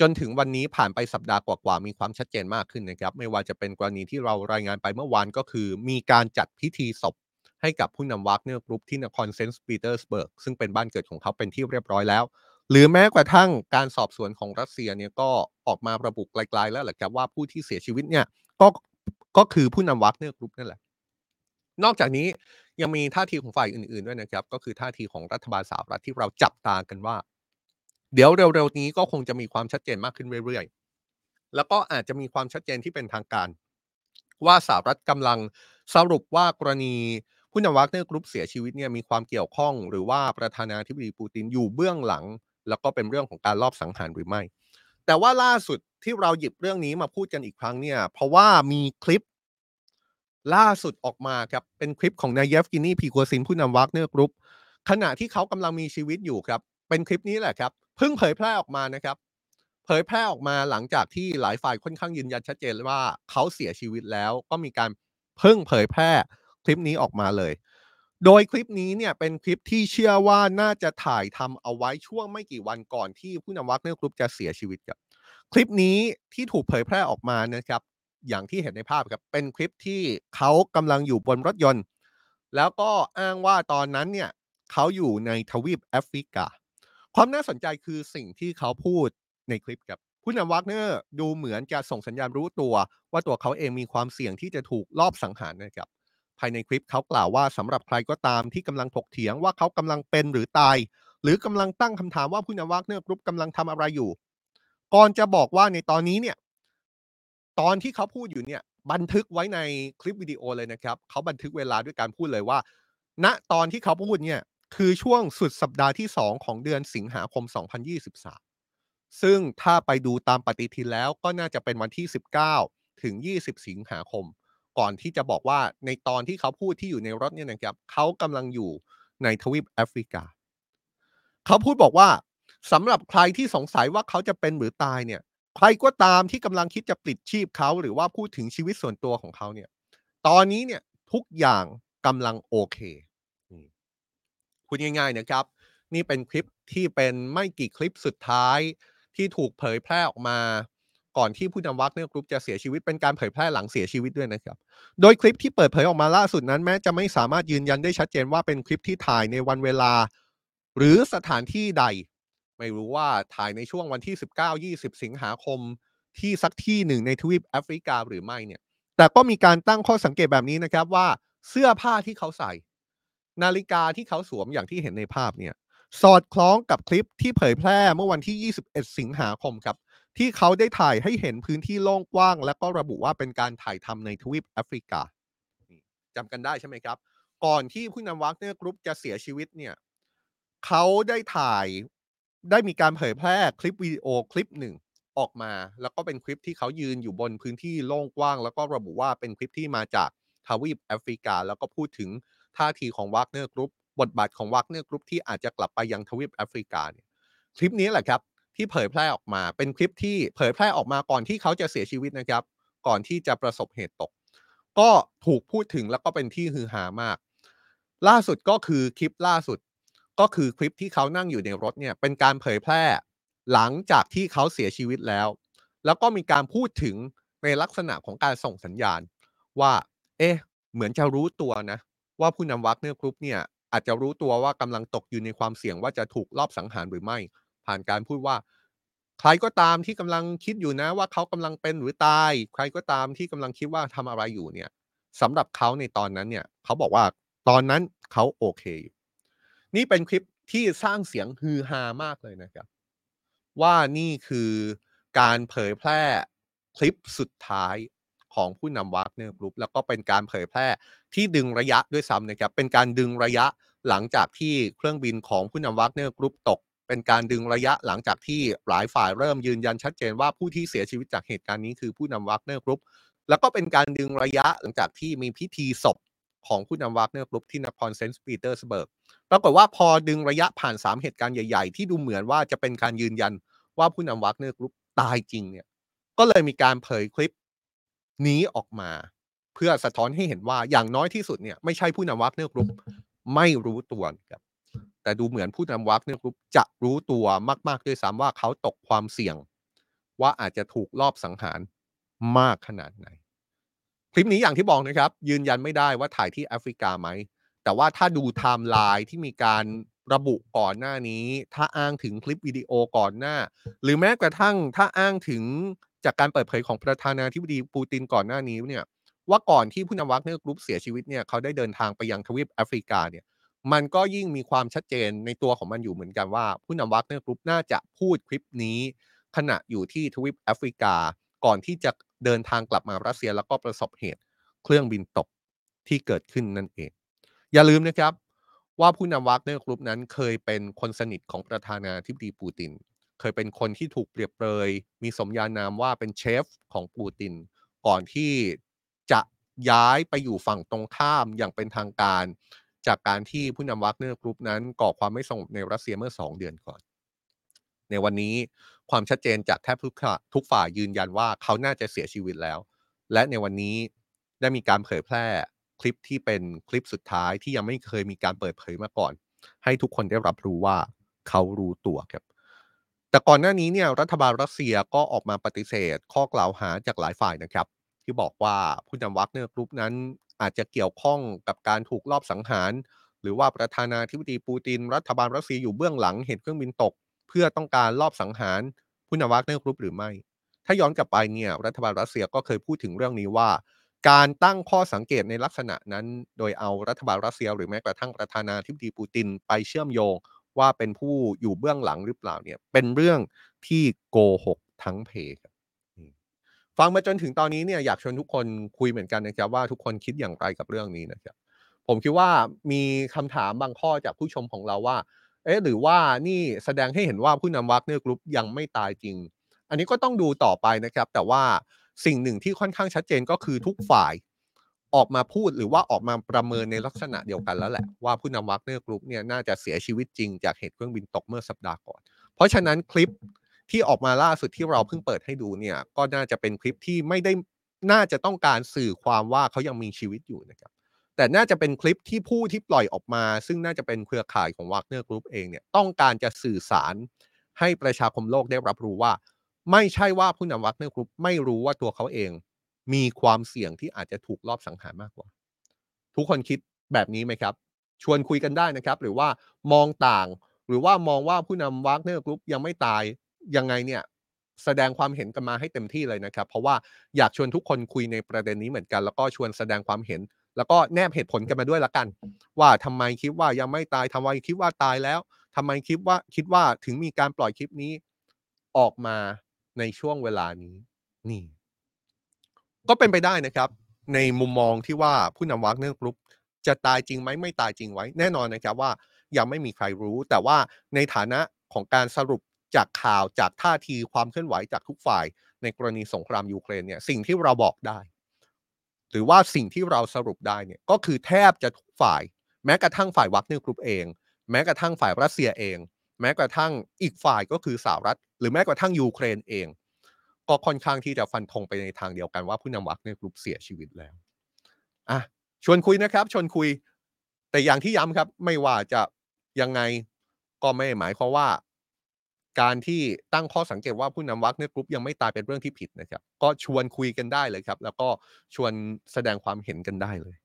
จนถึงวันนี้ผ่านไปสัปดาห์กว่าๆมีความชัดเจนมากขึ้นนะครับ ไม่ว่าจะเป็นกรณีที่เรารายงานไปเมื่อวานก็คือ มีการจัดพิธีศพให้กับผู้นำวากเนอร์กรุ๊ปที่นครเซนต์ปีเตอร์สเบิร์กซึ่งเป็นบ้านเกิดของเขาเป็นที่เรียบร้อยแล้ว หรือแม้กระทั่งการสอบสวนของรัสเซียเนี่ยก็ออกมาระบุกลายๆแล้วแหละครับว่าผู้ที่เสียชีวิตเนี่ยก็ก็คือผู้นำวากเนอร์กรุ๊ปนั่นแหละ นอกจากนี้ยังมีท่าทีของฝ่ายอื่นๆด้วยนะครับ ก็คือท่าทีของรัฐบาลสหรัฐที่เราจับตากันว่า เดี๋ยวเร็วๆนี้ก็คงจะมีความชัดเจนมากขึ้นเรื่อยๆ แล้วก็อาจจะมีความชัดเจนที่เป็นทางการ ว่าสหรัฐกำลังสรุปว่ากรณีผู้นำวากเนอร์กรุ๊ปเสียชีวิตเนี่ยมีความเกี่ยวข้อง หรือว่าประธานาธิบดีปูตินอยู่เบื้องหลัง แล้วก็เป็นเรื่องของการลอบสังหารหรือไม่ แต่ว่าล่าสุดที่เราหยิบเรื่องนี้มาพูดกันอีกครั้งเนี่ยเพราะว่ามีคลิปล่าสุดออกมาครับเป็นคลิปของนายเยฟเกนีพริโกซินผู้นำวากเนอร์กรุ๊ปขณะที่เขากำลังมีชีวิตอยู่ครับ เป็นคลิปนี้แหละครับ เพิ่งเผยแพร่ออกมานะครับ เผยแพร่ออกมาหลังจากที่หลายฝ่ายค่อนข้างยืนยันชัดเจนว่าเขาเสียชีวิตแล้วก็มีการเพิ่งเผยแพร่คลิปนี้ออกมาเลย โดยคลิปนี้เนี่ยเป็นคลิปที่เชื่อว่าน่าจะถ่ายทำเอาไว้ช่วงไม่กี่วันก่อนที่ผู้นำวากเนอร์กรุ๊ปจะเสียชีวิตครับคลิปนี้ที่ถูกเผยแพร่ออกมานะครับ อย่างที่เห็นในภาพครับเป็นคลิปที่เขากำลังอยู่บนรถยนต์ แล้วก็อ้างว่าตอนนั้นเนี่ยเขาอยู่ในทวีปแอฟริกา ความน่าสนใจคือสิ่งที่เขาพูดในคลิปครับผู้นำวากเนอร์ดูเหมือนจะส่งสัญญาณรู้ตัว ว่าตัวเขาเองมีความเสี่ยงที่จะถูกลอบสังหารนะครับภายในคลิปเขากล่าวว่าสำหรับใครก็ตามที่กำลังถกเถียงว่าเขากำลังเป็นหรือตาย หรือกำลังตั้งคำถามว่าผู้นำวากเนอร์กรุ๊ปกำลังทำอะไรอยู่ ก่อนจะบอกว่าในตอนนี้เนี่ยตอนที่เขาพูดอยู่เนี่ยบันทึกไว้ในคลิปวิดีโอเลยนะครับ เขาบันทึกเวลาด้วยการพูดเลยว่า ณตอนที่เขาพูดเนี่ย คือช่วงสุดสัปดาห์ที่ 2 ของเดือนสิงหาคม 2023 ซึ่งถ้าไปดูตามปฏิทินแล้วก็น่าจะเป็นวันที่ 19 ถึง 20 สิงหาคม ก่อนที่จะบอกว่าในตอนที่เขาพูดที่อยู่ในรถเนี่ยนะครับเขากำลังอยู่ในทวีปแอฟริกา เขาพูดบอกว่าสำหรับใครที่สงสัยว่าเขาจะเป็นหรือตายเนี่ย ใครก็ตามที่กำลังคิดจะปลิดชีพเขาหรือว่าพูดถึงชีวิตส่วนตัวของเขาเนี่ย ตอนนี้เนี่ยทุกอย่างกำลังโอเค พูดง่ายๆนะครับ นี่เป็นคลิปที่เป็นไม่กี่คลิปสุดท้ายที่ถูกเผยแพร่ออกมา ก่อนที่ผู้นำวากเนอร์กรุ๊ปจะเสียชีวิตเป็นการเผยแพร่หลังเสียชีวิตด้วยนะครับ โดยคลิปที่เปิดเผยออกมาล่าสุดนั้นแม้จะไม่สามารถยืนยันได้ชัดเจนว่าเป็นคลิปที่ถ่ายในวันเวลา หรือสถานที่ใด ไม่รู้ว่าถ่ายในช่วงวันที่ 19-20 สิงหาคมที่สักที่หนึ่งในทวีปแอฟริกาหรือไม่เนี่ย แต่ก็มีการตั้งข้อสังเกตแบบนี้นะครับว่าเสื้อผ้าที่เขาใส่ นาฬิกาที่เขาสวมอย่างที่เห็นในภาพเนี่ย สอดคล้องกับคลิปที่เผยแพร่เมื่อวันที่ 21 สิงหาคมครับ ที่เขาได้ถ่ายให้เห็นพื้นที่โล่งกว้าง และก็ระบุว่าเป็นการถ่ายทำในทวีปแอฟริกาจำกันได้ใช่ไหมครับ ก่อนที่ผู้นำวากเนอร์กรุ๊ปจะเสียชีวิตเนี่ยเขาได้ถ่ายได้มีการเผยแพร่คลิปวิดีโอคลิปหนึ่งออกมา แล้วก็เป็นคลิปที่เขายืนอยู่บนพื้นที่โล่งกว้าง แล้วก็ระบุว่าเป็นคลิปที่มาจากทวีปแอฟริกา แล้วก็พูดถึง ท่าทีของวากเนอร์กรุ๊ปบทบาทของวากเนอร์กรุ๊ปที่อาจจะกลับไปยังทวีปแอฟริกาเนี่ยคลิปนี้แหละครับที่เผยแพร่ออกมาเป็นคลิปที่เผยแพร่ออกมาก่อนที่เขาจะเสียชีวิตนะครับ ก่อนที่จะประสบเหตุตก ก็ถูกพูดถึงแล้วก็เป็นที่ฮือฮามาก ล่าสุดก็คือคลิปล่าสุด ก็คือคลิปที่เขานั่งอยู่ในรถเนี่ยเป็นการเผยแพร่หลังจากที่เขาเสียชีวิตแล้ว แล้วก็มีการพูดถึงในลักษณะของการส่งสัญญาณว่า เอ๊ะ เหมือนจะรู้ตัวนะ ว่าผู้นำวากเนอร์กรุ๊ปเนี่ยอาจจะรู้ตัวว่ากำลังตกอยู่ในความเสี่ยงว่าจะถูกลอบสังหารหรือไม่ ผ่านการพูดว่า ใครก็ตามที่กำลังคิดอยู่นะว่าเขากำลังเป็นหรือตาย ใครก็ตามที่กำลังคิดว่าทำอะไรอยู่เนี่ยสำหรับเขาในตอนนั้นเนี่ยเขาบอกว่าตอนนั้นเขาโอเคอยู่นี่เป็นคลิปที่สร้างเสียงฮือฮามากเลยนะครับ ว่านี่คือการเผยแพร่คลิปสุดท้าย ของผู้นำวากเนอร์กรุ๊ปแล้วก็เป็นการเผยแพร่ที่ดึงระยะด้วยซ้ำนะครับ เป็นการดึงระยะหลังจากที่เครื่องบินของผู้นำวากเนอร์กรุ๊ปตก เป็นการดึงระยะหลังจากที่หลายฝ่ายเริ่มยืนยันชัดเจนว่าผู้ที่เสียชีวิตจากเหตุการณ์นี้คือผู้นำวากเนอร์กรุ๊ปแล้วก็เป็นการดึงระยะหลังจากที่มีพิธีศพของผู้นำวากเนอร์กรุ๊ปที่นครเซนต์ปีเตอร์สเบิร์กปรากฏว่าพอดึงระยะผ่าน 3 เหตุการณ์ใหญ่ ๆ ที่ดูเหมือนว่าจะเป็นการยืนยันว่าผู้นำวากเนอร์กรุ๊ปตายจริงเนี่ย ก็เลยมีการเผยคลิป นี้ออกมา เพื่อสะท้อนให้เห็นว่าอย่างน้อยที่สุดเนี่ยไม่ใช่ผู้นำวากเนอร์กรุ๊ปไม่รู้ตัวครับ แต่ดูเหมือนผู้นำวากเนอร์กรุ๊ปจะรู้ตัวมาก ๆ ด้วยซ้ำว่าเขาตกความเสี่ยง ว่าอาจจะถูกลอบสังหารมากขนาดไหน คลิปนี้อย่างที่บอกนะครับ ยืนยันไม่ได้ว่าถ่ายที่แอฟริกาไหมแต่ว่าถ้าดูไทม์ไลน์ที่มีการระบุก่อนหน้านี้ ถ้าอ้างถึงคลิปวิดีโอก่อนหน้า หรือแม้กระทั่งถ้าอ้างถึง จากการเปิดเผยของประธานาธิบดีปูตินก่อนหน้านี้เนี่ยว่าก่อนที่ผู้นำวากเนอร์กรุ๊ปเสียชีวิตเนี่ยเขาได้เดินทางไปยังทวีปแอฟริกาเนี่ยมันก็ยิ่งมีความชัดเจนในตัวของมันอยู่เหมือนกันว่า ผู้นำวากเนอร์กรุ๊ปน่าจะพูดคลิปนี้ ขณะอยู่ที่ทวีปแอฟริกา ก่อนที่จะเดินทางกลับมารัสเซียแล้วก็ประสบเหตุเครื่องบินตกที่เกิดขึ้นนั่นเอง อย่าลืมนะครับว่าผู้นำวักเนอร์กรุ๊ปนั้นเคยเป็นคนสนิทของประธานาธิบดีปูติน เคยเป็นคนที่ถูกเปรียบเปรย มีสมญานามว่าเป็นเชฟของปูติน ก่อนที่จะย้ายไปอยู่ฝั่งตรงข้ามอย่างเป็นทางการ จากการที่ผู้นำวักเนอร์กรุ๊ปนั้น ก่อความไม่สงบในรัสเซียเมื่อ 2 เดือนก่อน ในวันนี้ความชัดเจนจากแทบทุกทุกฝ่ายยืนยันว่าเขาน่าจะเสียชีวิตแล้ว และในวันนี้ได้มีการเผยแพร่คลิปที่เป็นคลิปสุดท้ายที่ยังไม่เคยมีการเปิดเผยมาก่อน ให้ทุกคนได้รับรู้ว่าเขารู้ตัวครับ แต่ก่อนหน้านี้เนี่ยรัฐบาลรัสเซียก็ออกมาปฏิเสธข้อกล่าวหาจากหลายฝ่ายนะครับ ที่บอกว่าผู้นำวักเนอร์กรุ๊ปนั้นอาจจะเกี่ยวข้องกับการถูกลอบสังหาร หรือว่าประธานาธิบดีปูติน รัฐบาลรัสเซียอยู่เบื้องหลังเหตุเครื่องบินตก เพื่อต้องการลอบสังหารผู้นำวักเนอร์กรุ๊ปหรือไม่ ถ้าย้อนกลับไปเนี่ยรัฐบาลรัสเซียก็เคยพูดถึงเรื่องนี้ว่า การตั้งข้อสังเกตในลักษณะนั้น โดยเอารัฐบาลรัสเซีย หรือแม้กระทั่งประธานาธิบดีปูตินไปเชื่อมโยง ว่าเป็นผู้อยู่เบื้องหลังหรือเปล่าเนี่ย เป็นเรื่องที่โกหกทั้งเพครับฟังมาจนถึงตอนนี้เนี่ยอยากชวนทุกคนคุยเหมือนกันนะครับว่าทุกคนคิดอย่างไรกับเรื่องนี้นะครับ ผมคิดว่ามีคำถามบางข้อจากผู้ชมของเราว่า เอ๊ะหรือว่านี่แสดงให้เห็นว่าผู้นำวักเนอร์กรุ๊ปยังไม่ตายจริง อันนี้ก็ต้องดูต่อไปนะครับ แต่ว่าสิ่งหนึ่งที่ค่อนข้างชัดเจนก็คือทุกฝ่าย ออกมาพูดหรือว่าออกมาประเมินในลักษณะเดียวกันแล้วแหละว่าผู้นำวักเนอร์กรุ๊ปเนี่ยน่าจะเสียชีวิตจริงจากเหตุเครื่องบินตกเมื่อสัปดาห์ก่อน เพราะฉะนั้นคลิปที่ออกมาล่าสุดที่เราเพิ่งเปิดให้ดูเนี่ยก็น่าจะเป็นคลิปที่ไม่ได้น่าจะต้องการสื่อความว่าเขายังมีชีวิตอยู่นะครับแต่น่าจะเป็นคลิปที่ผู้ที่ปล่อยออกมา ซึ่งน่าจะเป็นเครือข่ายของวักเนอร์กรุ๊ปเองเนี่ยต้องการจะสื่อสารให้ประชาคมโลกได้รับรู้ว่า ไม่ใช่ว่าผู้นำวักเนอร์กรุ๊ปไม่รู้ว่าตัวเขาเอง มีความเสี่ยงที่อาจจะถูกลอบสังหารมากกว่า ทุกคนคิดแบบนี้ไหมครับ ชวนคุยกันได้นะครับ หรือว่ามองต่าง หรือว่ามองว่าผู้นำวักเนอร์กรุ๊ปยังไม่ตายยังไงเนี่ยแสดงความเห็นกันมาให้เต็มที่เลยนะครับ เพราะว่าอยากชวนทุกคนคุยในประเด็นนี้เหมือนกัน แล้วก็ชวนแสดงความเห็น แล้วก็แนบเหตุผลกันมาด้วยละกัน ว่าทำไมคิดว่ายังไม่ตายทำไมคิดว่าตายแล้วทำไมคิดว่าคิดว่าถึงมีการปล่อยคลิปนี้ออกมาในช่วงเวลานี้ นี่ ก็เป็นไปได้นะครับ ในมุมมองที่ว่าผู้นำวักเนอร์กรุ๊ปจะตายจริงไหมไม่ตายจริงไหม แน่นอนนะครับว่ายังไม่มีใครรู้ แต่ว่าในฐานะของการสรุปจากข่าวจากท่าทีความเคลื่อนไหวจากทุกฝ่าย ในกรณีสงครามยูเครนเนี่ยสิ่งที่เราบอกได้ หรือว่าสิ่งที่เราสรุปได้เนี่ยก็คือแทบจะทุกฝ่าย แม้กระทั่งฝ่ายวักเนอร์กรุ๊ปเอง แม้กระทั่งฝ่ายรัสเซียเอง แม้กระทั่งอีกฝ่ายก็คือสหรัฐ หรือแม้กระทั่งยูเครนเอง ก็ค่อนข้างที่จะฟันธงไปในทางเดียวกันว่าผู้นำวักเนอร์กรุ๊ปเสียชีวิตแล้วอะชวนคุยนะครับ ชวนคุย แต่อย่างที่ย้ำครับ ไม่ว่าจะยังไงก็ไม่หมายความว่า การที่ตั้งข้อสังเกตว่าผู้นำวักเนกรุ๊ปยังไม่ตายเป็นเรื่องที่ผิดนะครับ ก็ชวนคุยกันได้เลยครับ แล้วก็ชวนแสดงความเห็นกันได้เลย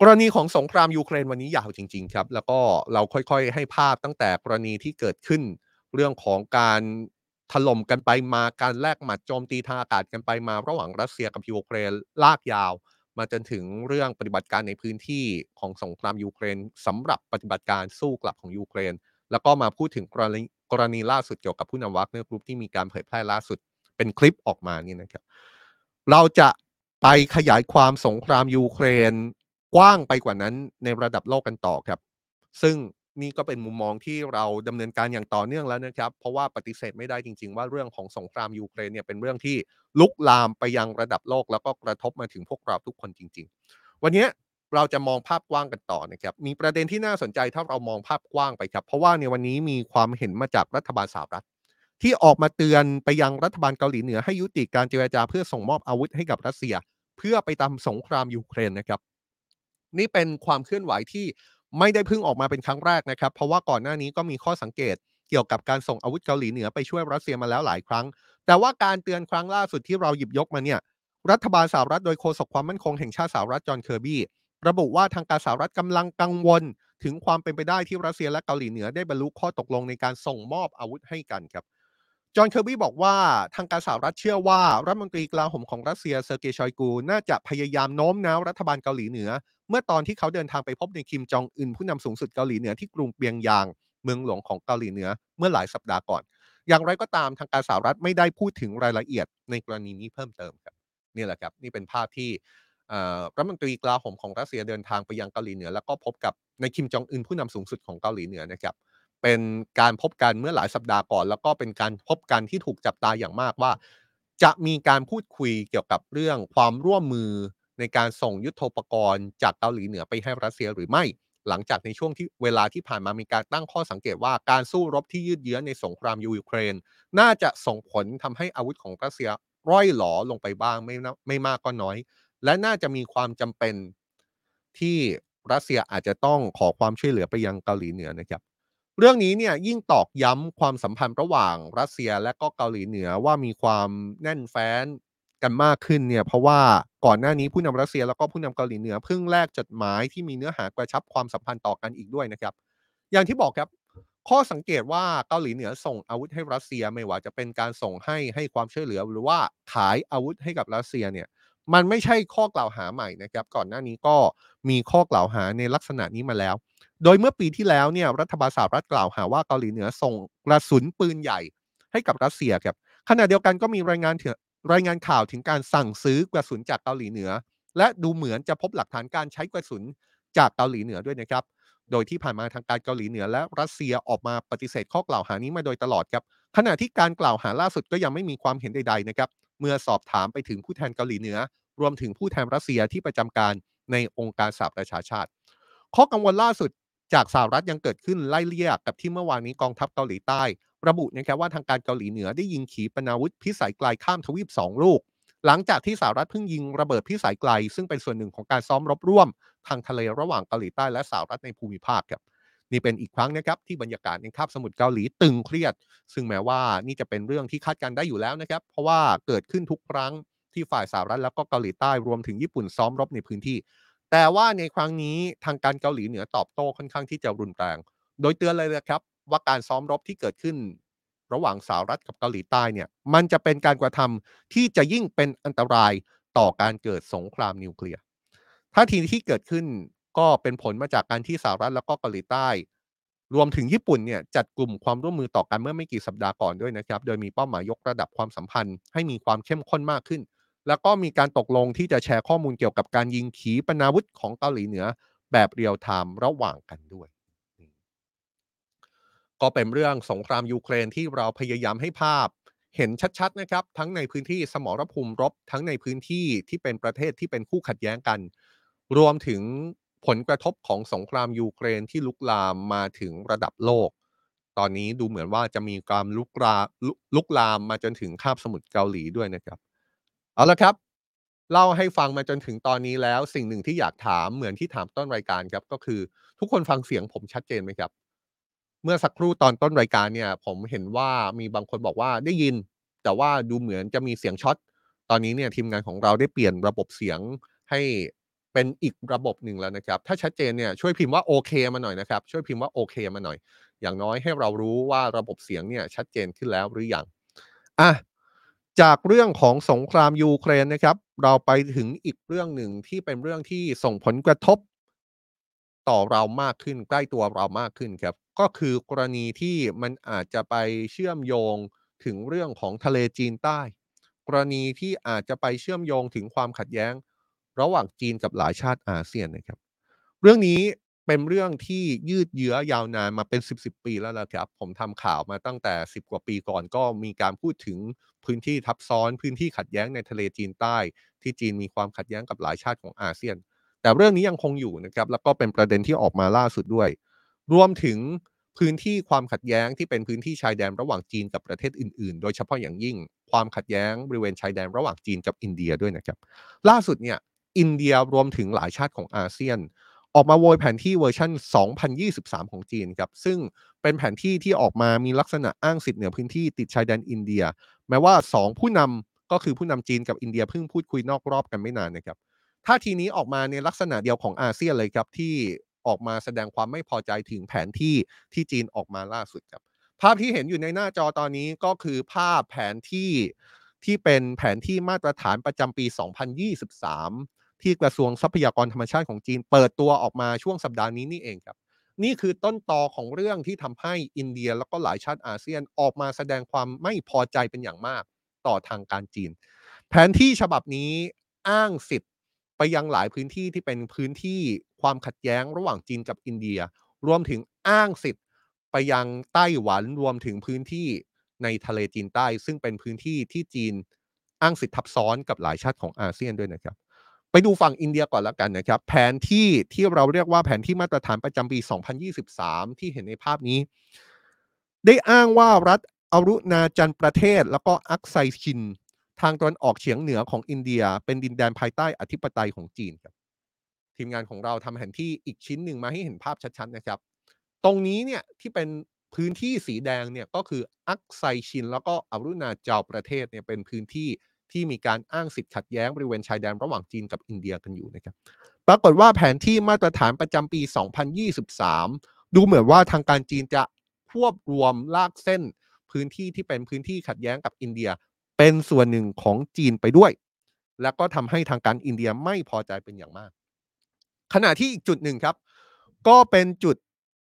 กรณีของสงครามยูเครนวันนี้ยาวจริง ๆ ครับ แล้วก็เราค่อยๆ ให้ภาพตั้งแต่กรณีที่เกิดขึ้น เรื่องของการ ถล่มกันไปมาการแลกหมัดโจมตีทางอากาศกันไปมา ระหว่างรัสเซียกับยูเครนลากยาว มาจนถึงเรื่องปฏิบัติการในพื้นที่ของสงครามยูเครนสำหรับปฏิบัติการสู้กลับของยูเครน แล้วก็มาพูดถึงกรณีกรณีล่าสุดเกี่ยวกับผู้นำวักเนอร์กรุ๊ปที่มีการเผยแพร่ล่าสุดเป็นคลิปออกมานี่นะครับ เราจะไปขยายความสงครามยูเครนกว้างไปกว่านั้นในระดับโลกกันต่อครับ ซึ่ง นี่ก็เป็นมุมมองที่เราดำเนินการอย่างต่อเนื่องแล้วนะครับ เพราะว่าปฏิเสธไม่ได้จริง ๆ ว่าเรื่องของสงครามยูเครนเนี่ยเป็นเรื่องที่ลุกลามไปยังระดับโลก แล้วก็กระทบมาถึงพวกเราทุกคนจริง ๆ วันนี้เราจะมองภาพกว้างกันต่อนะครับ มีประเด็นที่น่าสนใจถ้าเรามองภาพกว้างไปครับ เพราะว่าในวันนี้มีความเห็นมาจากรัฐบาลสหรัฐ ที่ออกมาเตือนไปยังรัฐบาลเกาหลีเหนือให้ยุติการเจรจาเพื่อส่งมอบอาวุธให้กับรัสเซีย เพื่อไปทำสงครามยูเครนนะครับ นี่เป็นความเคลื่อนไหวที่ ไม่ได้เพิ่งออกมาเป็นครั้งแรกนะครับ เพราะว่าก่อนหน้านี้ก็มีข้อสังเกตเกี่ยวกับการส่งอาวุธเกาหลีเหนือไปช่วยรัสเซียมาแล้วหลายครั้ง แต่ว่าการเตือนครั้งล่าสุดที่เราหยิบยกมาเนี่ย รัฐบาลสหรัฐโดยโฆษกความมั่นคงแห่งชาติสหรัฐจอห์นเคอร์บี้ระบุว่าทางการสหรัฐกำลังกังวล ถึงความเป็นไปได้ที่รัสเซียและเกาหลีเหนือได้บรรลุข้อตกลงในการส่งมอบอาวุธให้กันครับ จอห์นเคอร์บี้บอกว่าทางการสหรัฐเชื่อว่า รัฐมนตรีกลาโหมของรัสเซียเซอร์เกย์ชอยกู น่าจะพยายามโน้มน้าวรัฐบาลเกาหลีเหนือ เมื่อตอนที่เขาเดินทางไปพบนายคิมจองอึนผู้นำสูงสุดเกาหลีเหนือที่กรุงเปียงยาง เมืองหลวงของเกาหลีเหนือเมื่อหลายสัปดาห์ก่อน อย่างไรก็ตามทางการสหรัฐไม่ได้พูดถึงรายละเอียดในกรณีนี้เพิ่มเติมครับนี่แหละครับนี่เป็นภาพที่รัฐมนตรีกลาโหมของรัสเซียเดินทางไปยังเกาหลีเหนือ แล้วก็พบกับในคิมจองอึนผู้นำสูงสุดของเกาหลีเหนือนะครับ เป็นการพบกันเมื่อหลายสัปดาห์ก่อน แล้วก็เป็นการพบกันที่ถูกจับตาอย่างมากว่า จะมีการพูดคุยเกี่ยวกับเรื่องความร่วมมือในการส่งยุทโธปกรณ์จากเกาหลีเหนือไปให้รัสเซียหรือไม่ หลังจากในช่วงที่เวลาที่ผ่านมามีการตั้งข้อสังเกตว่าการสู้รบที่ยืดเยื้อในสงครามยูเครน น่าจะส่งผลทำให้อาวุธของรัสเซียร่อยหลอลงไปบ้างไม่ไม่มากก็น้อย และน่าจะมีความจำเป็นที่รัสเซียอาจจะต้องขอความช่วยเหลือไปยังเกาหลีเหนือนะครับ เรื่องนี้เนี่ยยิ่งตอกย้ำความสัมพันธ์ระหว่างรัสเซียและก็เกาหลีเหนือว่ามีความแน่นแฟ้นกันมากขึ้นเนี่ยเพราะว่าก่อนหน้านี้ผู้นำรัสเซียแล้วก็ผู้นำเกาหลีเหนือเพิ่งแลกจดหมายที่มีเนื้อหากระชับความสัมพันธ์ต่อกันอีกด้วยนะครับ อย่างที่บอกครับ ข้อสังเกตว่าเกาหลีเหนือส่งอาวุธให้รัสเซียไม่ว่าจะเป็นการส่งให้ให้ความช่วยเหลือ หรือว่าขายอาวุธให้กับรัสเซียเนี่ยมันไม่ใช่ข้อกล่าวหาใหม่นะครับ ก่อนหน้านี้ก็มีข้อกล่าวหาในลักษณะนี้มาแล้ว โดยเมื่อปีที่แล้วเนี่ยรัฐบาลสหรัฐกล่าวหาว่าเกาหลีเหนือส่งกระสุนปืนใหญ่ให้กับรัสเซียครับขณะเดียวกันก็มีรายงานถึงรายงานข่าวถึงการสั่งซื้อกระสุนจากเกาหลีเหนือ และดูเหมือนจะพบหลักฐานการใช้กระสุนจากเกาหลีเหนือด้วยนะครับ โดยที่ผ่านมาทางการเกาหลีเหนือ และรัสเซียออกมาปฏิเสธข้อกล่าวหานี้มาโดยตลอดครับ ขณะที่การกล่าวหาล่าสุดก็ยังไม่มีความเห็นใดๆนะครับ เมื่อสอบถามไปถึงผู้แทนเกาหลีเหนือ รวมถึงผู้แทนรัสเซียที่ประจำการในองค์การสหประชาชาติ ข้อกังวลล่าสุด จากสหรัฐยังเกิดขึ้นไล่เลี่ยกับที่เมื่อวานนี้กองทัพเกาหลีใต้ ระบุนะครับว่าทางการเกาหลีเหนือได้ยิงขีปนาวุธพิสัยไกลข้ามทวีป 2 ลูก หลังจากที่สหรัฐเพิ่งยิงระเบิดพิสัยไกล ซึ่งเป็นส่วนหนึ่งของการซ้อมรบร่วม ทางทะเลระหว่างเกาหลีใต้และสหรัฐในภูมิภาคครับนี่เป็นอีกครั้งนะครับที่บรรยากาศในคาบสมุทรเกาหลีตึงเครียด ซึ่งแม้ว่านี่จะเป็นเรื่องที่คาดการได้อยู่แล้วนะครับ เพราะว่าเกิดขึ้นทุกครั้งที่ฝ่ายสหรัฐแล้วก็เกาหลีใต้รวมถึงญี่ปุ่นซ้อมรบในพื้นที่ แต่ว่าในครั้งนี้ทางการเกาหลีเหนือตอบโต้ค่อนข้างที่จะรุนแรง โดยเตือนเลยนะครับ ว่าการซ้อมรบที่เกิดขึ้น ระหว่างสหรัฐกับเกาหลีใต้เนี่ยมันจะเป็นการกระทำที่จะยิ่งเป็นอันตรายต่อการเกิดสงครามนิวเคลียร์ท่าทีที่เกิดขึ้นก็เป็นผลมาจากการที่สหรัฐแล้วก็เกาหลีใต้ รวมถึงญี่ปุ่นเนี่ยจัดกลุ่มความร่วมมือต่อกันเมื่อไม่กี่สัปดาห์ก่อนด้วยนะครับ โดยมีเป้าหมายยกระดับความสัมพันธ์ให้มีความเข้มข้นมากขึ้น แล้วก็มีการตกลงที่จะแชร์ข้อมูลเกี่ยวกับการยิงขีปนาวุธของเกาหลีเหนือแบบเรียลไทม์ระหว่างกันด้วย ก็เป็นเรื่องสงครามยูเครนที่เราพยายามให้ภาพเห็นชัดๆนะครับ ทั้งในพื้นที่สมรภูมิรบ ทั้งในพื้นที่ที่เป็นประเทศที่เป็นคู่ขัดแย้งกัน รวมถึงผลกระทบของสงครามยูเครนที่ลุกลามมาถึงระดับโลก ตอนนี้ดูเหมือนว่าจะมีการลุกลาลุกลามมาจนถึงคาบสมุทรเกาหลีด้วยนะครับ เอาละครับ เล่าให้ฟังมาจนถึงตอนนี้แล้ว สิ่งหนึ่งที่อยากถามเหมือนที่ถามต้นรายการครับ ก็คือทุกคนฟังเสียงผมชัดเจนไหมครับ เมื่อสักครู่ตอนต้นรายการเนี่ย ผมเห็นว่ามีบางคนบอกว่าได้ยิน แต่ว่าดูเหมือนจะมีเสียงช็อตตอนนี้เนี่ยทีมงานของเราได้เปลี่ยนระบบเสียงให้เป็นอีกระบบหนึ่งแล้วนะครับ ถ้าชัดเจนเนี่ยช่วยพิมพ์ว่าโอเคมาหน่อยนะครับ ช่วยพิมพ์ว่าโอเคมาหน่อย อย่างน้อยให้เรารู้ว่าระบบเสียงเนี่ยชัดเจนขึ้นแล้วหรือยังอะ จากเรื่องของสงครามยูเครนนะครับ เราไปถึงอีกเรื่องหนึ่งที่เป็นเรื่องที่ส่งผลกระทบ ต่อเรามากขึ้นใกล้ตัวเรามากขึ้นครับ ก็คือกรณีที่มันอาจจะไปเชื่อมโยงถึงเรื่องของทะเลจีนใต้ กรณีที่อาจจะไปเชื่อมโยงถึงความขัดแย้ง ระหว่างจีนกับหลายชาติอาเซียนนะครับ เรื่องนี้ เป็นเรื่องที่ยืดเยื้อยาวนานมาเป็น 10บสปีแล้วละครับ ผมทำข่าวมาตั้งแต่ 10 กว่าปีก่อนก็มีการพูดถึงพื้นที่ทับซ้อนพื้นที่ขัดแย้งในทะเลจีนใต้ ที่จีนมีความขัดแย้งกับหลายชาติของอาเซียน แต่เรื่องนี้ยังคงอยู่นะครับแล้วก็เป็นประเด็นที่ออกมาล่าสุดด้วย รวมถึงพื้นที่ความขัดแย้งที่เป็นพื้นที่ชายแดนระหว่างจีนกับประเทศอื่น ๆ โดยเฉพาะอย่างยิ่ง ความขัดแย้งบริเวณชายแดนระหว่างจีนกับอินเดียด้วยนะครับ ล่าสุดเนี่ยอินเดียรวมถึงหลายชาติของอาเซียน ออกมาโวยแผนที่เวอร์ชัน2023 ของจีนครับ ซึ่งเป็นแผนที่ที่ออกมามีลักษณะอ้างสิทธิ์เหนือพื้นที่ติดชายแดนอินเดีย แม้ว่า 2 ผู้นำก็คือผู้นำจีนกับอินเดียเพิ่งพูดคุยนอกรอบกันไม่นานนะครับท่าทีนี้ออกมาในลักษณะเดียวของอาเซียนเลยครับ ที่ออกมาแสดงความไม่พอใจถึงแผนที่ที่จีนออกมาล่าสุดครับ ภาพที่เห็นอยู่ในหน้าจอตอนนี้ก็คือภาพแผนที่ ที่เป็นแผนที่มาตรฐานประจำปี 2023 ที่กระทรวงทรัพยากรธรรมชาติของจีน เปิดตัวออกมาช่วงสัปดาห์นี้นี่เองครับ นี่คือต้นตอของเรื่องที่ทำให้อินเดียแล้วก็หลายชาติอาเซียนออกมาแสดงความไม่พอใจเป็นอย่างมากต่อทางการจีน แผนที่ฉบับนี้อ้างสิทธิ์ไปยังหลายพื้นที่ที่เป็นพื้นที่ความขัดแย้งระหว่างจีนกับอินเดีย รวมถึงอ้างสิทธิ์ไปยังไต้หวันรวมถึงพื้นที่ ในทะเลจีนใต้ ซึ่งเป็นพื้นที่ที่จีนอ้างสิทธิ์ทับซ้อนกับหลายชาติของอาเซียนด้วยนะครับ ไปดูฝั่งอินเดียก่อนล้วกันนะครับ แผนที่ที่เราเรียกว่าแผนที่มาตรฐานประจำปี 2023 ที่เห็นในภาพนี้ ได้อ้างว่ารัฐอรุณาจันประเทศ แล้วก็อักไซชิน ทางตะวันออกเฉียงเหนือของอินเดีย เป็นดินแดนภายใต้อธิปไตยของจีนครับทีมงานของเราทำแผนที่อีกชิ้นหนึ่งมาให้เห็นภาพชัดๆนะครับ ตรงนี้เนี่ยที่เป็น พื้นที่สีแดงเนี่ยก็คืออักไซชิน แล้วก็อรุณาเจาประเทศเนี่ยเป็นพื้นที่ที่มีการอ้างสิทธิ์ขัดแย้งบริเวณชายแดนระหว่างจีนกับอินเดียกันอยู่นะครับปรากฏว่าแผนที่มาตรฐานประจำปี 2023 ดูเหมือนว่าทางการจีนจะควบรวมลากเส้น พื้นที่ที่เป็นพื้นที่ขัดแย้งกับอินเดีย เป็นส่วนหนึ่งของจีนไปด้วย แล้วก็ทำให้ทางการอินเดียไม่พอใจเป็นอย่างมาก ขณะที่อีกจุดหนึ่งครับ ก็เป็นจุด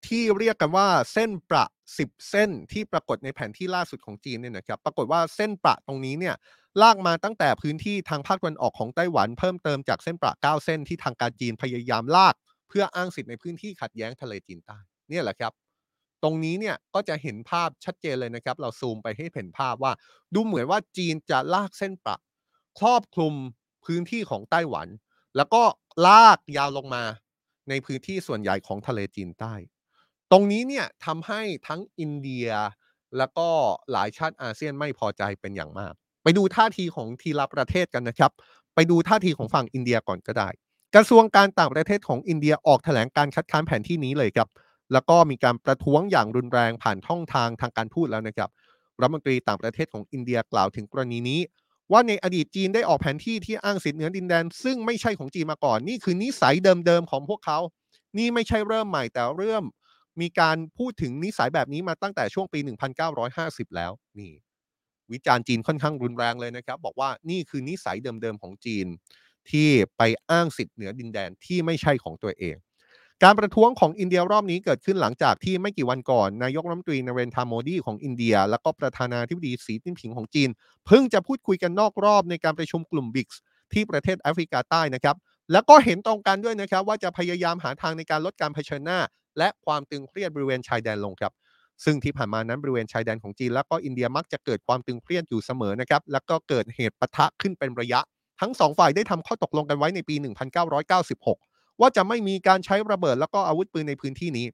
ที่เรียกกันว่าเส้นประ10เส้นที่ปรากฏในแผนที่ล่าสุดของจีนเนี่ยนะครับ ปรากฏว่าเส้นประตรงนี้เนี่ยลากมาตั้งแต่พื้นที่ทางภาคตะวันออกของไต้หวันเพิ่มเติมจากเส้นประ9เส้นที่ทางการจีนพยายามลาก เพื่ออ้างสิทธิ์ในพื้นที่ขัดแย้งทะเลจีนใต้เนี่ยแหละครับ ตรงนี้เนี่ยก็จะเห็นภาพชัดเจนเลยนะครับ เราซูมไปให้เห็นภาพว่า ดูเหมือนว่าจีนจะลากเส้นประครอบคลุมพื้นที่ของไต้หวัน แล้วก็ลากยาวลงมาในพื้นที่ส่วนใหญ่ของทะเลจีนใต้ ตรงนี้เนี่ยทำให้ทั้งอินเดีย แล้วก็หลายชาติอาเซียนไม่พอใจเป็นอย่างมาก ไปดูท่าทีของทีละประเทศกันนะครับ ไปดูท่าทีของฝั่งอินเดียก่อนก็ได้ กระทรวงการต่างประเทศของอินเดียออกแถลงการคัดค้านแผนที่นี้เลยครับ แล้วก็มีการประท้วงอย่างรุนแรงผ่านท่องทางทางการทูตแล้วนะครับรัฐมนตรีต่างประเทศของอินเดียกล่าวถึงกรณีนี้ ว่าในอดีตจีนได้ออกแผนที่ที่อ้างสิทธิเหนือดินแดน ซึ่งไม่ใช่ของจีนมาก่อน นี่คือนิสัยเดิมๆของพวกเขา นี่ไม่ใช่เริ่มใหม่แต่เริ่ม มีการพูดถึงนิสัยแบบนี้มาตั้งแต่ช่วงปี 1950 แล้วนี่วิจารณ์จีนค่อนข้างรุนแรงเลยนะครับ บอกว่านี่คือนิสัยเดิมๆของจีน ที่ไปอ้างสิทธิ์เหนือดินแดนที่ไม่ใช่ของตัวเอง การประท้วงของอินเดียรอบนี้เกิดขึ้นหลังจากที่ไม่กี่วันก่อน นายกรัฐมนตรีนเรนทาโมดีของอินเดีย แล้วก็ประธานาธิบดีสีจิ้นผิงของจีน เพิ่งจะพูดคุยกันนอกรอบในการประชุมกลุ่มบิ๊กส์ที่ประเทศแอฟริกาใต้นะครับแล้วก็เห็นตรงกันด้วยนะครับว่าจะพยายามหาทางในการลดการเผชิญหน้า และความตึงเครียดบริเวณชายแดนลงครับ ซึ่งที่ผ่านมานั้นบริเวณชายแดนของจีน แล้วก็อินเดียมักจะเกิดความตึงเครียดอยู่เสมอนะครับแล้วก็เกิดเหตุปะทะขึ้นเป็นระยะ ทั้งสองฝ่ายได้ทำข้อตกลงกันไว้ในปี 1996 ว่าจะไม่มีการใช้ระเบิดแล้วก็อาวุธปืนในพื้นที่นี้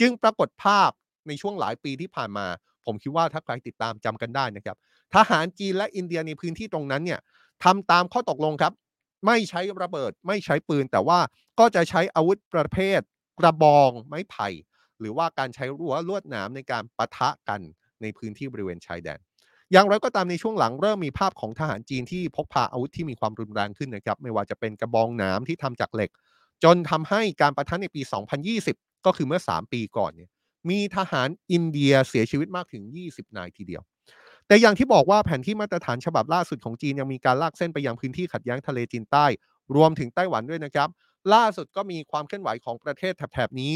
จึงปรากฏภาพในช่วงหลายปีที่ผ่านมา ผมคิดว่าถ้าใครติดตามจำกันได้นะครับทหารจีนและอินเดียในพื้นที่ตรงนั้นเนี่ยทำตามข้อตกลงครับ ไม่ใช้ระเบิดไม่ใช้ปืนแต่ว่าก็จะใช้อาวุธประเภท กระบองไม้ไผ่ หรือว่าการใช้รั้วลวดหนามในการปะทะกันในพื้นที่บริเวณชายแดน อย่างไรก็ตามในช่วงหลังเริ่มมีภาพของทหารจีนที่พกพาอาวุธที่มีความรุนแรงขึ้นนะครับ ไม่ว่าจะเป็นกระบองหนามที่ทำจากเหล็ก จนทำให้การประทะในปี 2020 ก็คือเมื่อ 3 ปีก่อนเนี่ยมีทหารอินเดียเสียชีวิตมากถึง 20 นายทีเดียว แต่อย่างที่บอกว่าแผนที่มาตรฐานฉบับล่าสุดของจีนยังมีการลากเส้นไปยังพื้นที่ขัดแย้งทะเลจีนใต้ รวมถึงไต้หวันด้วยนะครับ ล่าสุดก็มีความเคลื่อนไหวของประเทศแถบนี้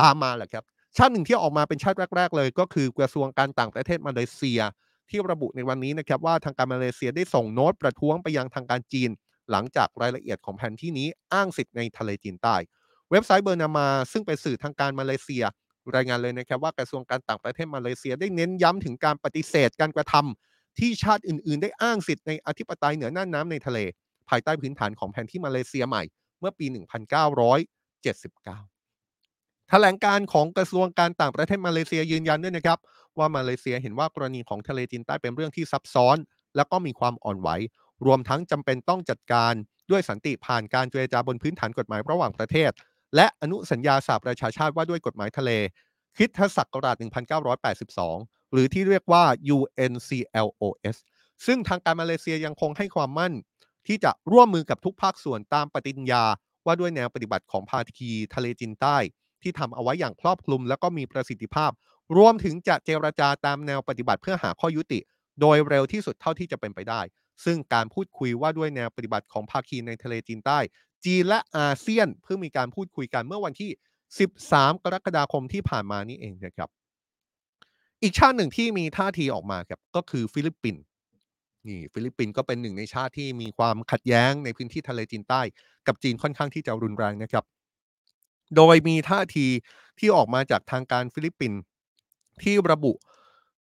ตามมาแหละครับ ชาติหนึ่งที่ออกมาเป็นชาติแรก ๆ เลย ก็คือกระทรวงการต่างประเทศมาเลเซีย ที่ระบุในวันนี้นะครับว่าทางการมาเลเซียได้ส่งโน้ตประท้วงไปยังทางการจีน หลังจากรายละเอียดของแผนที่นี้อ้างสิทธิ์ในทะเลจีนใต้ เว็บไซต์เบอร์นามาซึ่งเป็นสื่อทางการมาเลเซีย รายงานเลยนะครับว่ากระทรวงการต่างประเทศมาเลเซีย ได้เน้นย้ำถึงการปฏิเสธการกระทำที่ชาติอื่น ๆ ได้อ้างสิทธิ์ในอธิปไตยเหนือน่านน้ำในทะเล ภายใต้พื้นฐานของแผนที่มาเลเซียใหม่ เมื่อปี 1979 แถลงการของกระทรวงการต่างประเทศมาเลเซียยืนยันด้วยนะครับ ว่ามาเลเซียเห็นว่ากรณีของทะเลจีนใต้เป็นเรื่องที่ซับซ้อน และก็มีความอ่อนไหว รวมทั้งจำเป็นต้องจัดการด้วยสันติผ่านการเจรจาบนพื้นฐานกฎหมายระหว่างประเทศ และอนุสัญญาสหประชาชาติว่าด้วยกฎหมายทะเลคริสตศักราช 1982 หรือที่เรียกว่า UNCLOS ซึ่งทางการมาเลเซียยังคงให้ความมั่น ที่จะร่วมมือกับทุกภาคส่วนตามปฏิญญา ว่าด้วยแนวปฏิบัติของภาคีทะเลจีนใต้ ที่ทำเอาไว้อย่างครอบคลุม และก็มีประสิทธิภาพ รวมถึงจะเจรจาตามแนวปฏิบัติเพื่อหาข้อยุติ โดยเร็วที่สุดเท่าที่จะเป็นไปได้ ซึ่งการพูดคุยว่าด้วยแนวปฏิบัติของภาคีในทะเลจีนใต้ จีนและอาเซียนเพิ่งมีการพูดคุยกันเมื่อวันที่ 13 กรกฎาคมที่ผ่านมานี้เองนะครับ อีกชาติหนึ่งที่มีท่าทีออกมาครับก็คือฟิลิปปินส์ นี่ฟิลิปปินส์ก็เป็นหนึ่งในชาติที่มีความขัดแย้งในพื้นที่ทะเลจีนใต้ กับจีนค่อนข้างที่จะรุนแรงนะครับ โดยมีท่าทีที่ออกมาจากทางการฟิลิปปินส์ที่ระบุ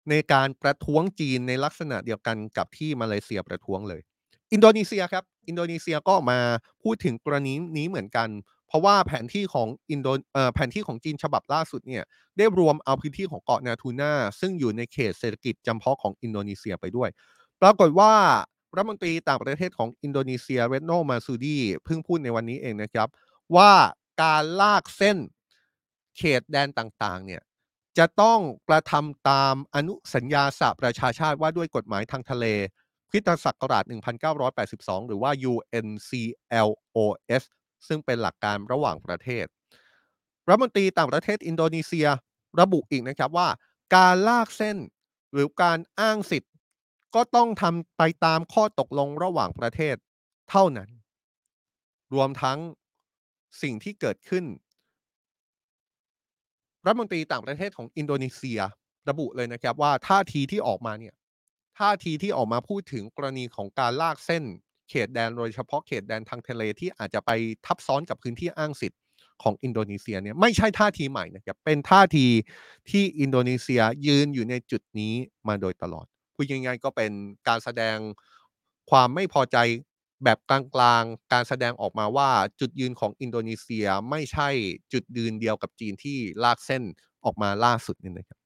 ในการประท้วงจีนในลักษณะเดียวกันกับที่มาเลเซียประท้วงเลย อินโดนีเซียครับ อินโดนีเซียก็มาพูดถึงกรณีนี้เหมือนกัน เพราะว่าแผนที่ของอินโดแผนที่ของจีนฉบับล่าสุดเนี่ยได้รวมเอาพื้นที่ของเกาะนาทูน่าซึ่งอยู่ในเขตเศรษฐกิจจำเพาะของอินโดนีเซียไปด้วย ปรากฏว่ารัฐมนตรีต่างประเทศของอินโดนีเซียเร็ตโนมาร์ซูดีเพิ่งพูดในวันนี้เองนะครับ ว่าการลากเส้นเขตแดนต่างๆเนี่ยจะต้องกระทำตามอนุสัญญาสหประชาชาติว่าด้วยกฎหมายทางทะเลคริสตศักราช 1982 หรือว่า UNCLOS ซึ่งเป็นหลักการระหว่างประเทศ รัฐมนตรีต่างประเทศอินโดนีเซียระบุอีกนะครับว่า การลากเส้นหรือการอ้างสิทธิ ก็ต้องทำไปตามข้อตกลงระหว่างประเทศเท่านั้น รวมทั้งสิ่งที่เกิดขึ้น รัฐมนตรีต่างประเทศของอินโดนีเซียระบุเลยนะครับว่าท่าทีที่ออกมาเนี่ยท่าทีที่ออกมาพูดถึงกรณีของการลากเส้น เขตแดนโดยเฉพาะเขตแดนทางทะเลที่อาจจะไปทับซ้อนกับพื้นที่อ้างสิทธิ์ของอินโดนีเซียเนี่ยไม่ใช่ท่าทีใหม่นะครับเป็นท่าทีที่อินโดนีเซียยืนอยู่ในจุดนี้มาโดยตลอด พูดง่ายๆก็เป็นการแสดงความไม่พอใจแบบกลางๆ การแสดงออกมาว่าจุดยืนของอินโดนีเซียไม่ใช่จุดยืนเดียวกับจีนที่ลากเส้นออกมาล่าสุดนี่นะครับ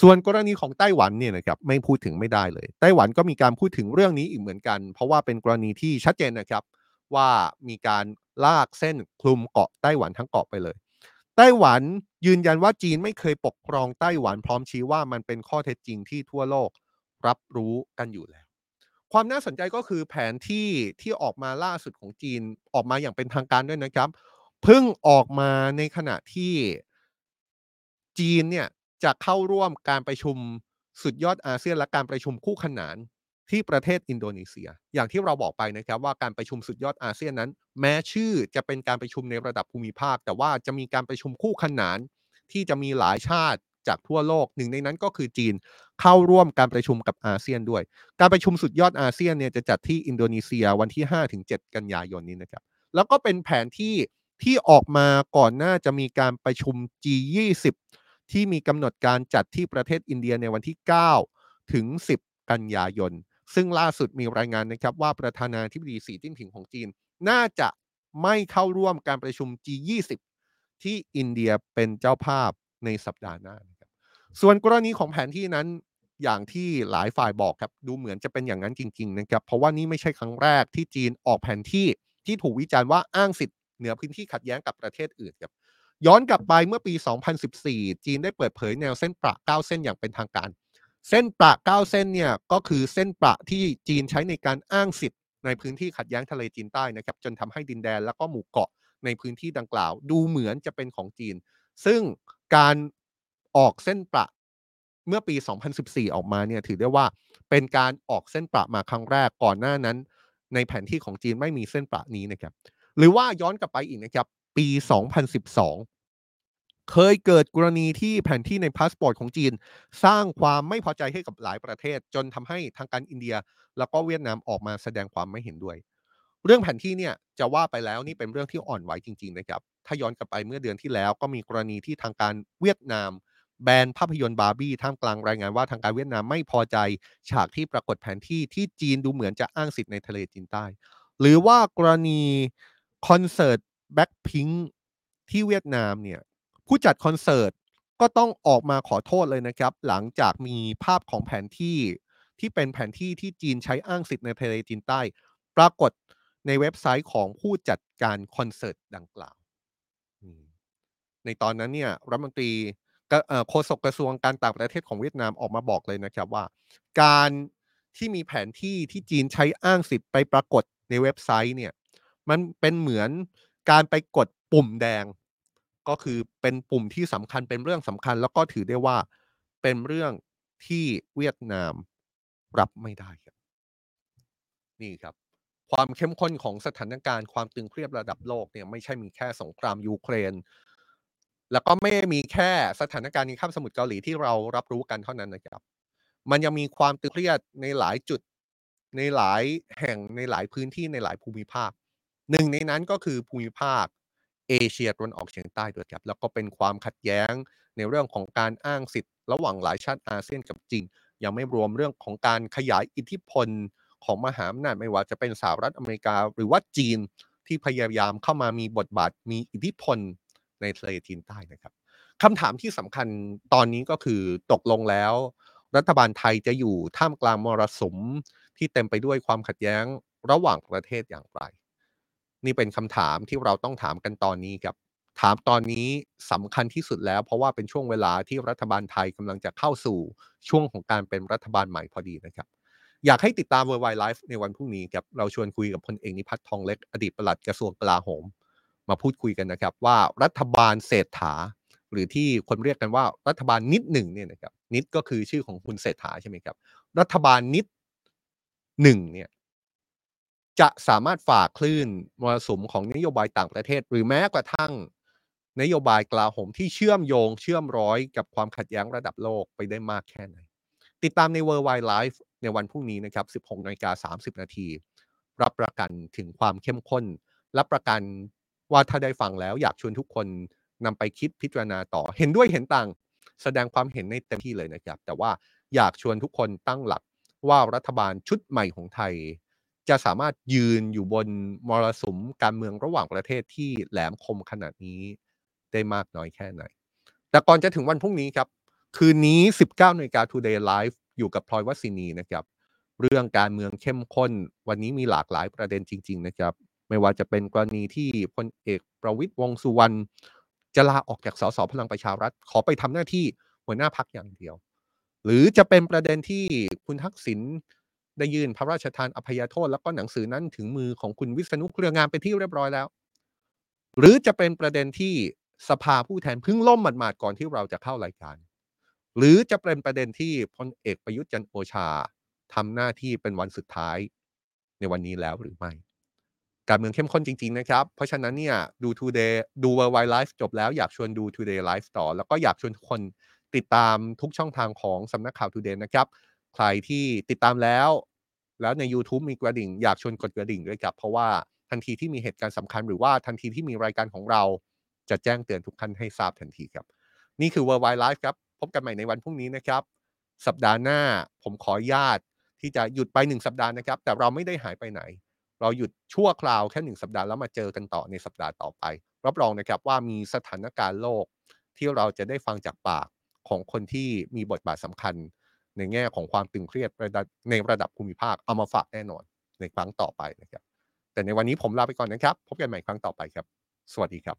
ส่วนกรณีของไต้หวันเนี่ยนะครับไม่พูดถึงไม่ได้เลย ไต้หวันก็มีการพูดถึงเรื่องนี้อีกเหมือนกัน เพราะว่าเป็นกรณีที่ชัดเจนนะครับว่ามีการลากเส้นคลุมเกาะไต้หวันทั้งเกาะไปเลย ไต้หวันยืนยันว่าจีนไม่เคยปกครองไต้หวันพร้อมชี้ว่ามันเป็นข้อเท็จจริงที่ทั่วโลก รับรู้กันอยู่แล้ว ความน่าสนใจก็คือแผนที่ที่ออกมาล่าสุดของจีนออกมาอย่างเป็นทางการด้วยนะครับเพิ่งออกมาในขณะที่จีนเนี่ยจะเข้าร่วมการประชุมสุดยอดอาเซียนและการประชุมคู่ขนานที่ประเทศอินโดนีเซีย อย่างที่เราบอกไปนะครับว่าการประชุมสุดยอดอาเซียนนั้น แม้ชื่อจะเป็นการประชุมในระดับภูมิภาค แต่ว่าจะมีการประชุมคู่ขนานที่จะมีหลายชาติ จากทั่วโลกหนึ่งในนั้นก็คือจีนเข้าร่วมการประชุมกับอาเซียนด้วย การประชุมสุดยอดอาเซียนเนี่ยจะจัดที่อินโดนีเซียวันที่ 5-7 กันยายนนี้นะครับ แล้วก็เป็นแผนที่ที่ออกมาก่อนหน้าจะมีการประชุม G20 ที่มีกำหนดการจัดที่ประเทศอินเดียในวันที่ 9 ถึง 10 กันยายน ซึ่งล่าสุดมีรายงานนะครับว่าประธานาธิบดีสีจิ้นผิงของจีน น่าจะไม่เข้าร่วมการประชุม G20 ที่อินเดียเป็นเจ้าภาพในสัปดาห์หน้า ส่วนกรณีของแผนที่นั้นอย่างที่หลายฝ่ายบอกครับ ดูเหมือนจะเป็นอย่างนั้นจริงๆนะครับ เพราะว่านี่ไม่ใช่ครั้งแรกที่จีนออกแผนที่ที่ถูกวิจารณ์ว่าอ้างสิทธิ์เหนือพื้นที่ขัดแย้งกับประเทศอื่นครับย้อนกลับไปเมื่อปี 2014 จีนได้เปิดเผยแนวเส้นประ 9 เส้นอย่างเป็นทางการ เส้นประ 9 เส้นเนี่ยก็คือเส้นประที่จีนใช้ในการอ้างสิทธิ์ในพื้นที่ขัดแย้งทะเลจีนใต้นะครับจนทำให้ดินแดนแล้วก็หมู่เกาะในพื้นที่ดังกล่าว ดูเหมือนจะเป็นของจีน ซึ่งการ ออกเส้นประเมื่อปี 2014 ออกมาเนี่ยถือได้ว่าเป็นการออกเส้นประมาครั้งแรกก่อนหน้านั้น ในแผนที่ของจีนไม่มีเส้นประนี้นะครับ หรือว่าย้อนกลับไปอีกนะครับ ปี 2012 เคยเกิดกรณีที่แผนที่ในพาสปอร์ตของจีน สร้างความไม่พอใจให้กับหลายประเทศ จนทำให้ทางการอินเดีย แล้วก็เวียดนามออกมาแสดงความไม่เห็นด้วย เรื่องแผนที่เนี่ยจะว่าไปแล้วนี่เป็นเรื่องที่อ่อนไหวจริง ๆ นะครับ ถ้าย้อนกลับไปเมื่อเดือนที่แล้วก็มีกรณีที่ทางการเวียดนาม แบนภาพยนตร์บาร์บี้ท่ามกลางรายงานว่าทางการเวียดนามไม่พอใจฉากที่ปรากฏแผนที่ที่จีนดูเหมือนจะอ้างสิทธิ์ในทะเลจีนใต้ หรือว่ากรณีคอนเสิร์ตแบ็คพิงที่เวียดนามเนี่ยผู้จัดคอนเสิร์ตก็ต้องออกมาขอโทษเลยนะครับ หลังจากมีภาพของแผนที่ที่เป็นแผนที่ที่จีนใช้อ้างสิทธิ์ในทะเลจีนใต้ ปรากฏในเว็บไซต์ของผู้จัดการคอนเสิร์ตดังกล่าว ในตอนนั้นเนี่ยรัฐมนตรี โฆษกกระทรวงการต่างประเทศของเวียดนามออกมาบอกเลยนะครับว่า การที่มีแผนที่ที่จีนใช้อ้างสิทธิ์ไปปรากฏในเว็บไซต์เนี่ยมันเป็นเหมือนการไปกดปุ่มแดง ก็คือเป็นปุ่มที่สำคัญเป็นเรื่องสำคัญ แล้วก็ถือได้ว่าเป็นเรื่องที่เวียดนามรับไม่ได้ครับนี่ครับ ความเข้มข้นของสถานการณ์ความตึงเครียดระดับโลกเนี่ยไม่ใช่มีแค่สงครามยูเครน แล้วก็ไม่ได้มีแค่สถานการณ์ในข้ามสมุทรเกาหลีที่เรารับรู้กันเท่านั้นนะครับ มันยังมีความตึงเครียดในหลายจุดในหลายแห่งในหลายพื้นที่ในหลายภูมิภาค หนึ่งในนั้นก็คือภูมิภาคเอเชียตะวันออกเฉียงใต้ด้วยครับ แล้วก็เป็นความขัดแย้งในเรื่องของการอ้างสิทธิ์ระหว่างหลายชาติอาเซียนกับจีนยังไม่รวมเรื่องของการขยายอิทธิพลของมหาอำนาจไม่ว่าจะเป็นสหรัฐอเมริกาหรือว่าจีนที่พยายามเข้ามามีบทบาทมีอิทธิพล ในทะเลจีนใต้นะครับคำถามที่สำคัญตอนนี้ก็คือตกลงแล้ว รัฐบาลไทยจะอยู่ท่ามกลางมรสุมที่เต็มไปด้วยความขัดแย้งระหว่างประเทศอย่างไร นี่เป็นคำถามที่เราต้องถามกันตอนนี้ครับ ถามตอนนี้สำคัญที่สุดแล้ว เพราะว่าเป็นช่วงเวลาที่รัฐบาลไทยกำลังจะเข้าสู่ช่วงของการเป็นรัฐบาลใหม่พอดีนะครับอยากให้ติดตาม World Wide Life ในวันพรุ่งนี้ครับเราชวนคุยกับพลเอกนิพัฒน์ทองเล็ก อดีตปลัดกระทรวงกลาโหม มาพูดคุยกันนะครับ ว่ารัฐบาลเศรษฐา หรือที่คนเรียกกันว่ารัฐบาลนิดหนึ่งเนี่ยนะครับนิดก็คือชื่อของคุณเศรษฐาใช่ไหมครับ รัฐบาลนิดหนึ่งเนี่ยจะสามารถฝ่าคลื่นมรสุมของนโยบายต่างประเทศ หรือแม้กระทั่งนโยบายกลาโหมที่เชื่อมโยงเชื่อมร้อยกับความขัดแย้งระดับโลกไปได้มากแค่ไหน ติดตามใน World Wide Life ในวันพรุ่งนี้นะครับ 16นาฬิกา30 นาที รับประกันถึงความเข้มข้น รับประกัน ว่าถ้าได้ฟังแล้วอยากชวนทุกคนนำไปคิดพิจารณาต่อ เห็นด้วยเห็นต่าง แสดงความเห็นในเต็มที่เลยนะครับ แต่ว่าอยากชวนทุกคนตั้งหลักว่ารัฐบาลชุดใหม่ของไทย จะสามารถยืนอยู่บนมรสุมการเมืองระหว่างประเทศที่แหลมคมขนาดนี้ได้มากน้อยแค่ไหน แต่ก่อนจะถึงวันพรุ่งนี้ครับ คืนนี้ 19นาฬิกา Today Live อยู่กับพลอยวศินีนะครับ เรื่องการเมืองเข้มข้น วันนี้มีหลากหลายประเด็นจริง ๆ นะครับ ไม่ว่าจะเป็นกรณีที่พลเอกประวิตยวงสุวรรณจะลาออกจากสสพลังประชารัฐ ขอไปทำหน้าที่หัวหน้าพักอย่างเดียว หรือจะเป็นประเด็นที่คุณทักษิณได้ยื่นพระราชทานอภัยโทษ แล้วก็หนังสือนั้นถึงมือของคุณวิษณุเครืองามเป็นที่เรียบร้อยแล้ว หรือจะเป็นประเด็นที่สภาผู้แทนพิ่งล่มหมาดๆก่อนที่เราจะเข้ารายการ หรือจะเป็นประเด็นที่พลเอกประยุทธ์จันโอชาทำหน้าที่เป็นวันสุดท้ายในวันนี้แล้วหรือไม่ การเมืองเข้มข้นจริง ๆ นะครับ เพราะฉะนั้นเนี่ยดู Today ดู World Wide Life จบแล้วอยากชวนดู Today Live ต่อ แล้วก็อยากชวนทุกคนติดตามทุกช่องทางของสำนักข่าว Today นะครับ ใครที่ติดตามแล้ว แล้วใน YouTube มีกระดิ่ง อยากชวนกดกระดิ่งด้วยครับ เพราะว่าทันทีที่มีเหตุการณ์สำคัญหรือว่าทันทีที่มีรายการของเราจะแจ้งเตือนทุกท่านให้ทราบทันทีครับ นี่คือ World Wide Life ครับ พบกันใหม่ในวันพรุ่งนี้นะครับ สัปดาห์หน้าผมขอญาตที่จะหยุดไปหนึ่งสัปดาห์นะครับ แต่เราไม่ได้หายไปไหน เราหยุดชั่วคราวแค่หนึ่งสัปดาห์แล้วมาเจอกันต่อในสัปดาห์ต่อไป รับรองนะครับว่ามีสถานการณ์โลกที่เราจะได้ฟังจากปากของคนที่มีบทบาทสำคัญ ในแง่ของความตึงเครียดระดับในระดับภูมิภาคเอามาฝากแน่นอนในครั้งต่อไปนะครับ แต่ในวันนี้ผมลาไปก่อนนะครับ พบกันใหม่ครั้งต่อไปครับ สวัสดีครับ